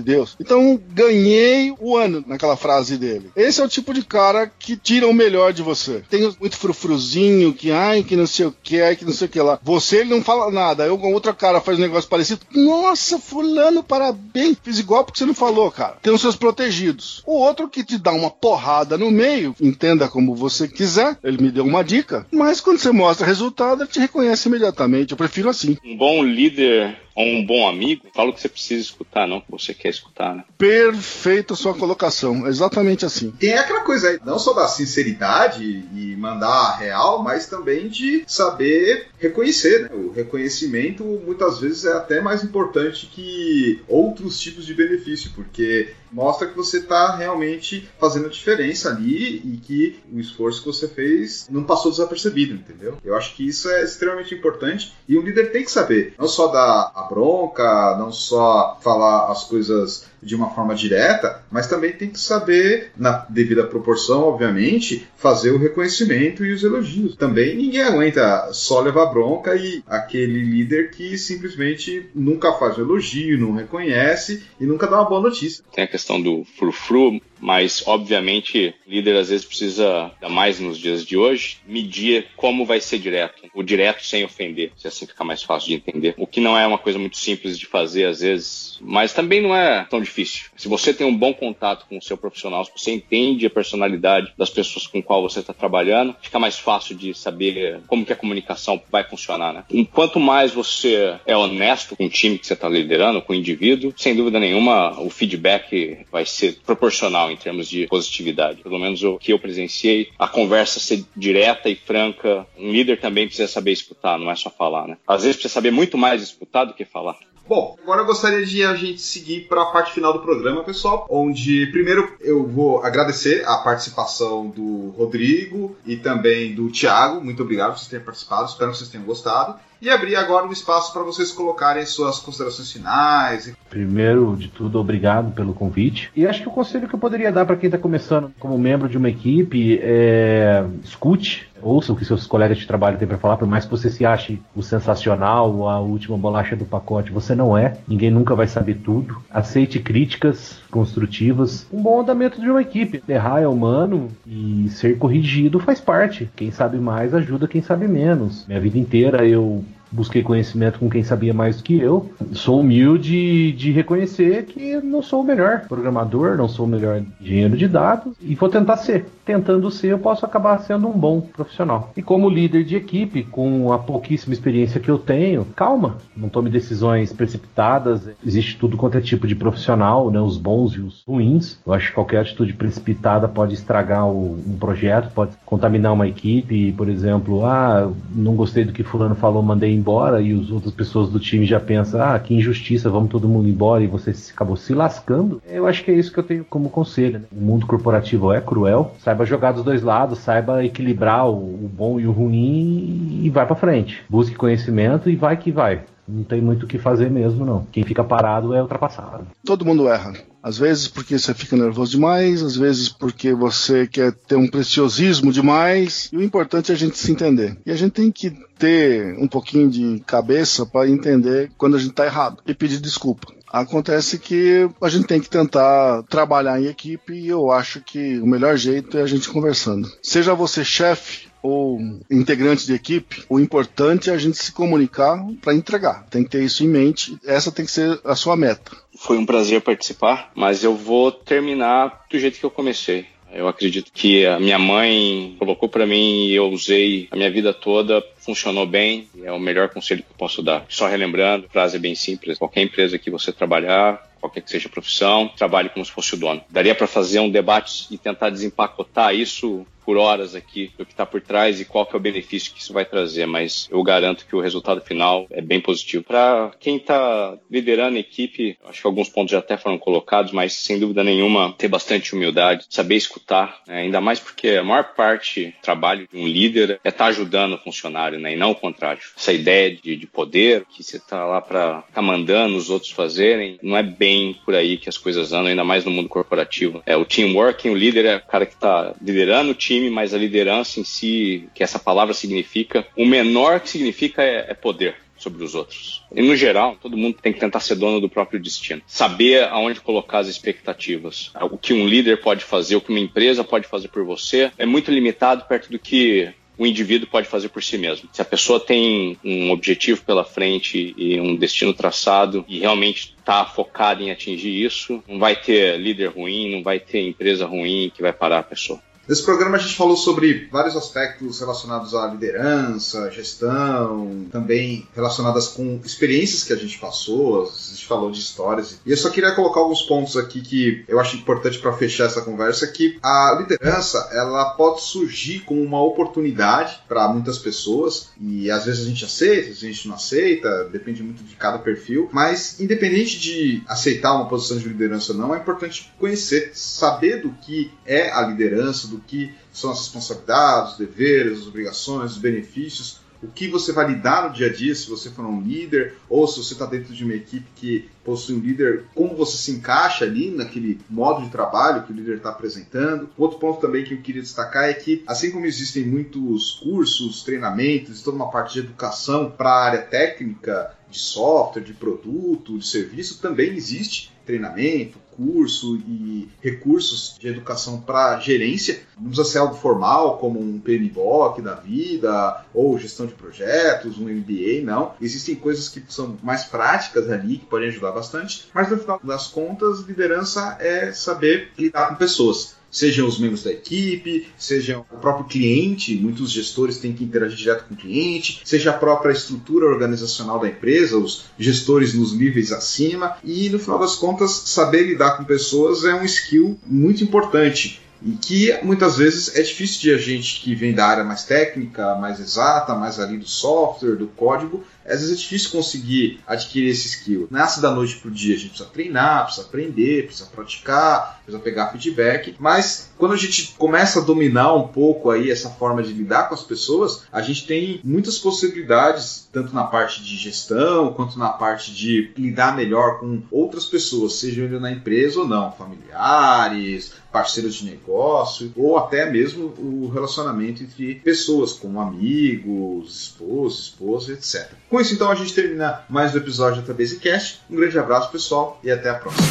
Deus. Então, ganhei o ano naquela frase dele. Esse é o tipo de cara que tira o melhor de você. Tem muito frufruzinho, que ai, que não sei o que, ai, que não sei o que lá. Você, ele não fala nada. Eu, com outro cara, faz um negócio parecido. Nossa, fulano, parabéns. Fiz igual porque você não falou, cara. Tem os seus protegidos. O outro que te dá uma porrada no meio, entenda como você quiser. Ele me deu uma dica, mas quando você mostra resultado, ele te reconhece imediatamente. Eu prefiro assim. Um bom líder ou um bom amigo, fala o que você precisa escutar, não o que você quer escutar, né? Perfeita sua colocação, exatamente assim. Tem aquela coisa aí, não só da sinceridade e mandar a real, mas também de saber reconhecer. Né? O reconhecimento muitas vezes é até mais importante que outros tipos de benefício, porque mostra que você está realmente fazendo a diferença ali e que o esforço que você fez não passou desapercebido, entendeu? Eu acho que isso é extremamente importante e o líder tem que saber, não só dar a bronca, não só falar as coisas de uma forma direta, mas também tem que saber, na devida proporção, obviamente, fazer o reconhecimento e os elogios. Também ninguém aguenta só levar bronca e aquele líder que simplesmente nunca faz o elogio, não reconhece e nunca dá uma boa notícia. Tem a questão do frufru, mas obviamente o líder às vezes precisa, ainda mais nos dias de hoje, medir como vai ser direto. O direto sem ofender, se assim fica mais fácil de entender. O que não é uma coisa muito simples de fazer às vezes, mas também não é tão difícil. Se você tem um bom contato com o seu profissional, se você entende a personalidade das pessoas com qual você está trabalhando, fica mais fácil de saber como que a comunicação vai funcionar, né? Enquanto mais você é honesto com o time que você está liderando, com o indivíduo, sem dúvida nenhuma o feedback vai ser proporcional em termos de positividade. Pelo menos o que eu presenciei, a conversa ser direta e franca. Um líder também precisa saber escutar, não é só falar, né? Às vezes precisa saber muito mais escutar do que falar. Bom, agora eu gostaria de a gente seguir para a parte final do programa, pessoal, onde primeiro eu vou agradecer a participação do Rodrigo e também do Thiago. Muito obrigado por vocês terem participado, espero que vocês tenham gostado. E abrir agora um espaço para vocês colocarem suas considerações finais. Primeiro de tudo, obrigado pelo convite. E acho que o conselho que eu poderia dar para quem está começando como membro de uma equipe é escute ouça o que seus colegas de trabalho têm para falar, por mais que você se ache o sensacional, a última bolacha do pacote, você não é. Ninguém nunca vai saber tudo. Aceite críticas construtivas. Um bom andamento de uma equipe. Errar é humano e ser corrigido faz parte. Quem sabe mais ajuda quem sabe menos. Minha vida inteira eu busquei conhecimento com quem sabia mais do que eu. Sou humilde de reconhecer que não sou o melhor programador, não sou o melhor engenheiro de dados e vou tentar ser. Tentando ser, eu posso acabar sendo um bom profissional. E como líder de equipe, com a pouquíssima experiência que eu tenho, calma, não tome decisões precipitadas. Existe tudo quanto é tipo de profissional, né? Os bons e os ruins. Eu acho que qualquer atitude precipitada pode estragar o, um projeto, pode contaminar uma equipe. Por exemplo, ah, não gostei do que fulano falou, mandei embora e as outras pessoas do time já pensam, ah, que injustiça, vamos todo mundo embora e você acabou se lascando. Eu acho que é isso que eu tenho como conselho. Né? O mundo corporativo é cruel, saiba jogar dos dois lados, saiba equilibrar o, o bom e o ruim e vai para frente. Busque conhecimento e vai que vai. Não tem muito o que fazer mesmo, não. Quem fica parado é ultrapassado. Todo mundo erra. Às vezes porque você fica nervoso demais, às vezes porque você quer ter um preciosismo demais. E o importante é a gente se entender. E a gente tem que ter um pouquinho de cabeça para entender quando a gente está errado e pedir desculpa. Acontece que a gente tem que tentar trabalhar em equipe e eu acho que o melhor jeito é a gente conversando. Seja você chefe ou integrante de equipe, o importante é a gente se comunicar para entregar. Tem que ter isso em mente. Essa tem que ser a sua meta. Foi um prazer participar, mas eu vou terminar do jeito que eu comecei. Eu acredito que a minha mãe colocou para mim e eu usei a minha vida toda, funcionou bem, é o melhor conselho que eu posso dar. Só relembrando, frase bem simples: qualquer empresa que você trabalhar, qualquer que seja a profissão, trabalhe como se fosse o dono. Daria para fazer um debate e tentar desempacotar isso por horas aqui do que está por trás e qual que é o benefício que isso vai trazer, mas eu garanto que o resultado final é bem positivo. Para quem está liderando a equipe, acho que alguns pontos já até foram colocados, mas sem dúvida nenhuma ter bastante humildade, saber escutar, né? ainda mais porque a maior parte do trabalho de um líder é estar tá ajudando o funcionário, né? e não o contrário. Essa ideia de, de poder, que você está lá para ficar tá mandando os outros fazerem, não é bem por aí que as coisas andam, ainda mais no mundo corporativo. É o teamwork, o líder é o cara que está liderando o time time, mas a liderança em si, que essa palavra significa, o menor que significa é, é poder sobre os outros. E no geral, todo mundo tem que tentar ser dono do próprio destino. Saber aonde colocar as expectativas. O que um líder pode fazer, o que uma empresa pode fazer por você, é muito limitado perto do que o indivíduo pode fazer por si mesmo. Se a pessoa tem um objetivo pela frente e um destino traçado e realmente está focada em atingir isso, não vai ter líder ruim, não vai ter empresa ruim que vai parar a pessoa. Nesse programa a gente falou sobre vários aspectos relacionados à liderança, gestão, também relacionadas com experiências que a gente passou, a gente falou de histórias. E eu só queria colocar alguns pontos aqui que eu acho importante para fechar essa conversa, que a liderança, ela pode surgir como uma oportunidade para muitas pessoas, e às vezes a gente aceita, às vezes a gente não aceita, depende muito de cada perfil, mas independente de aceitar uma posição de liderança ou não, é importante conhecer, saber do que é a liderança, do que são as responsabilidades, os deveres, as obrigações, os benefícios, o que você vai lidar no dia a dia se você for um líder, ou se você está dentro de uma equipe que possui um líder, como você se encaixa ali naquele modo de trabalho que o líder está apresentando. Outro ponto também que eu queria destacar é que, assim como existem muitos cursos, treinamentos, toda uma parte de educação para a área técnica, de software, de produto, de serviço, também existe treinamento, curso e recursos de educação para gerência. Não precisa ser algo formal, como um PMBOK da vida, ou gestão de projetos, um MBA, não. Existem coisas que são mais práticas ali, que podem ajudar bastante, mas no final das contas, liderança é saber lidar com pessoas sejam os membros da equipe, seja o próprio cliente, muitos gestores têm que interagir direto com o cliente, seja a própria estrutura organizacional da empresa, os gestores nos níveis acima, e no final das contas, saber lidar com pessoas é um skill muito importante. E que muitas vezes é difícil de a gente que vem da área mais técnica, mais exata, mais ali do software, do código, às vezes é difícil conseguir adquirir esse skill. Nasce da noite pro dia, a gente precisa treinar, precisa aprender, precisa praticar, precisa pegar feedback, mas quando a gente começa a dominar um pouco aí essa forma de lidar com as pessoas, a gente tem muitas possibilidades, tanto na parte de gestão, quanto na parte de lidar melhor com outras pessoas, sejam ele na empresa ou não, familiares, parceiros de negócio, ou até mesmo o relacionamento entre pessoas, como amigos, esposo, esposa, etc. Com isso, então, a gente termina mais um episódio da Basecast. Um grande abraço, pessoal, e até a próxima.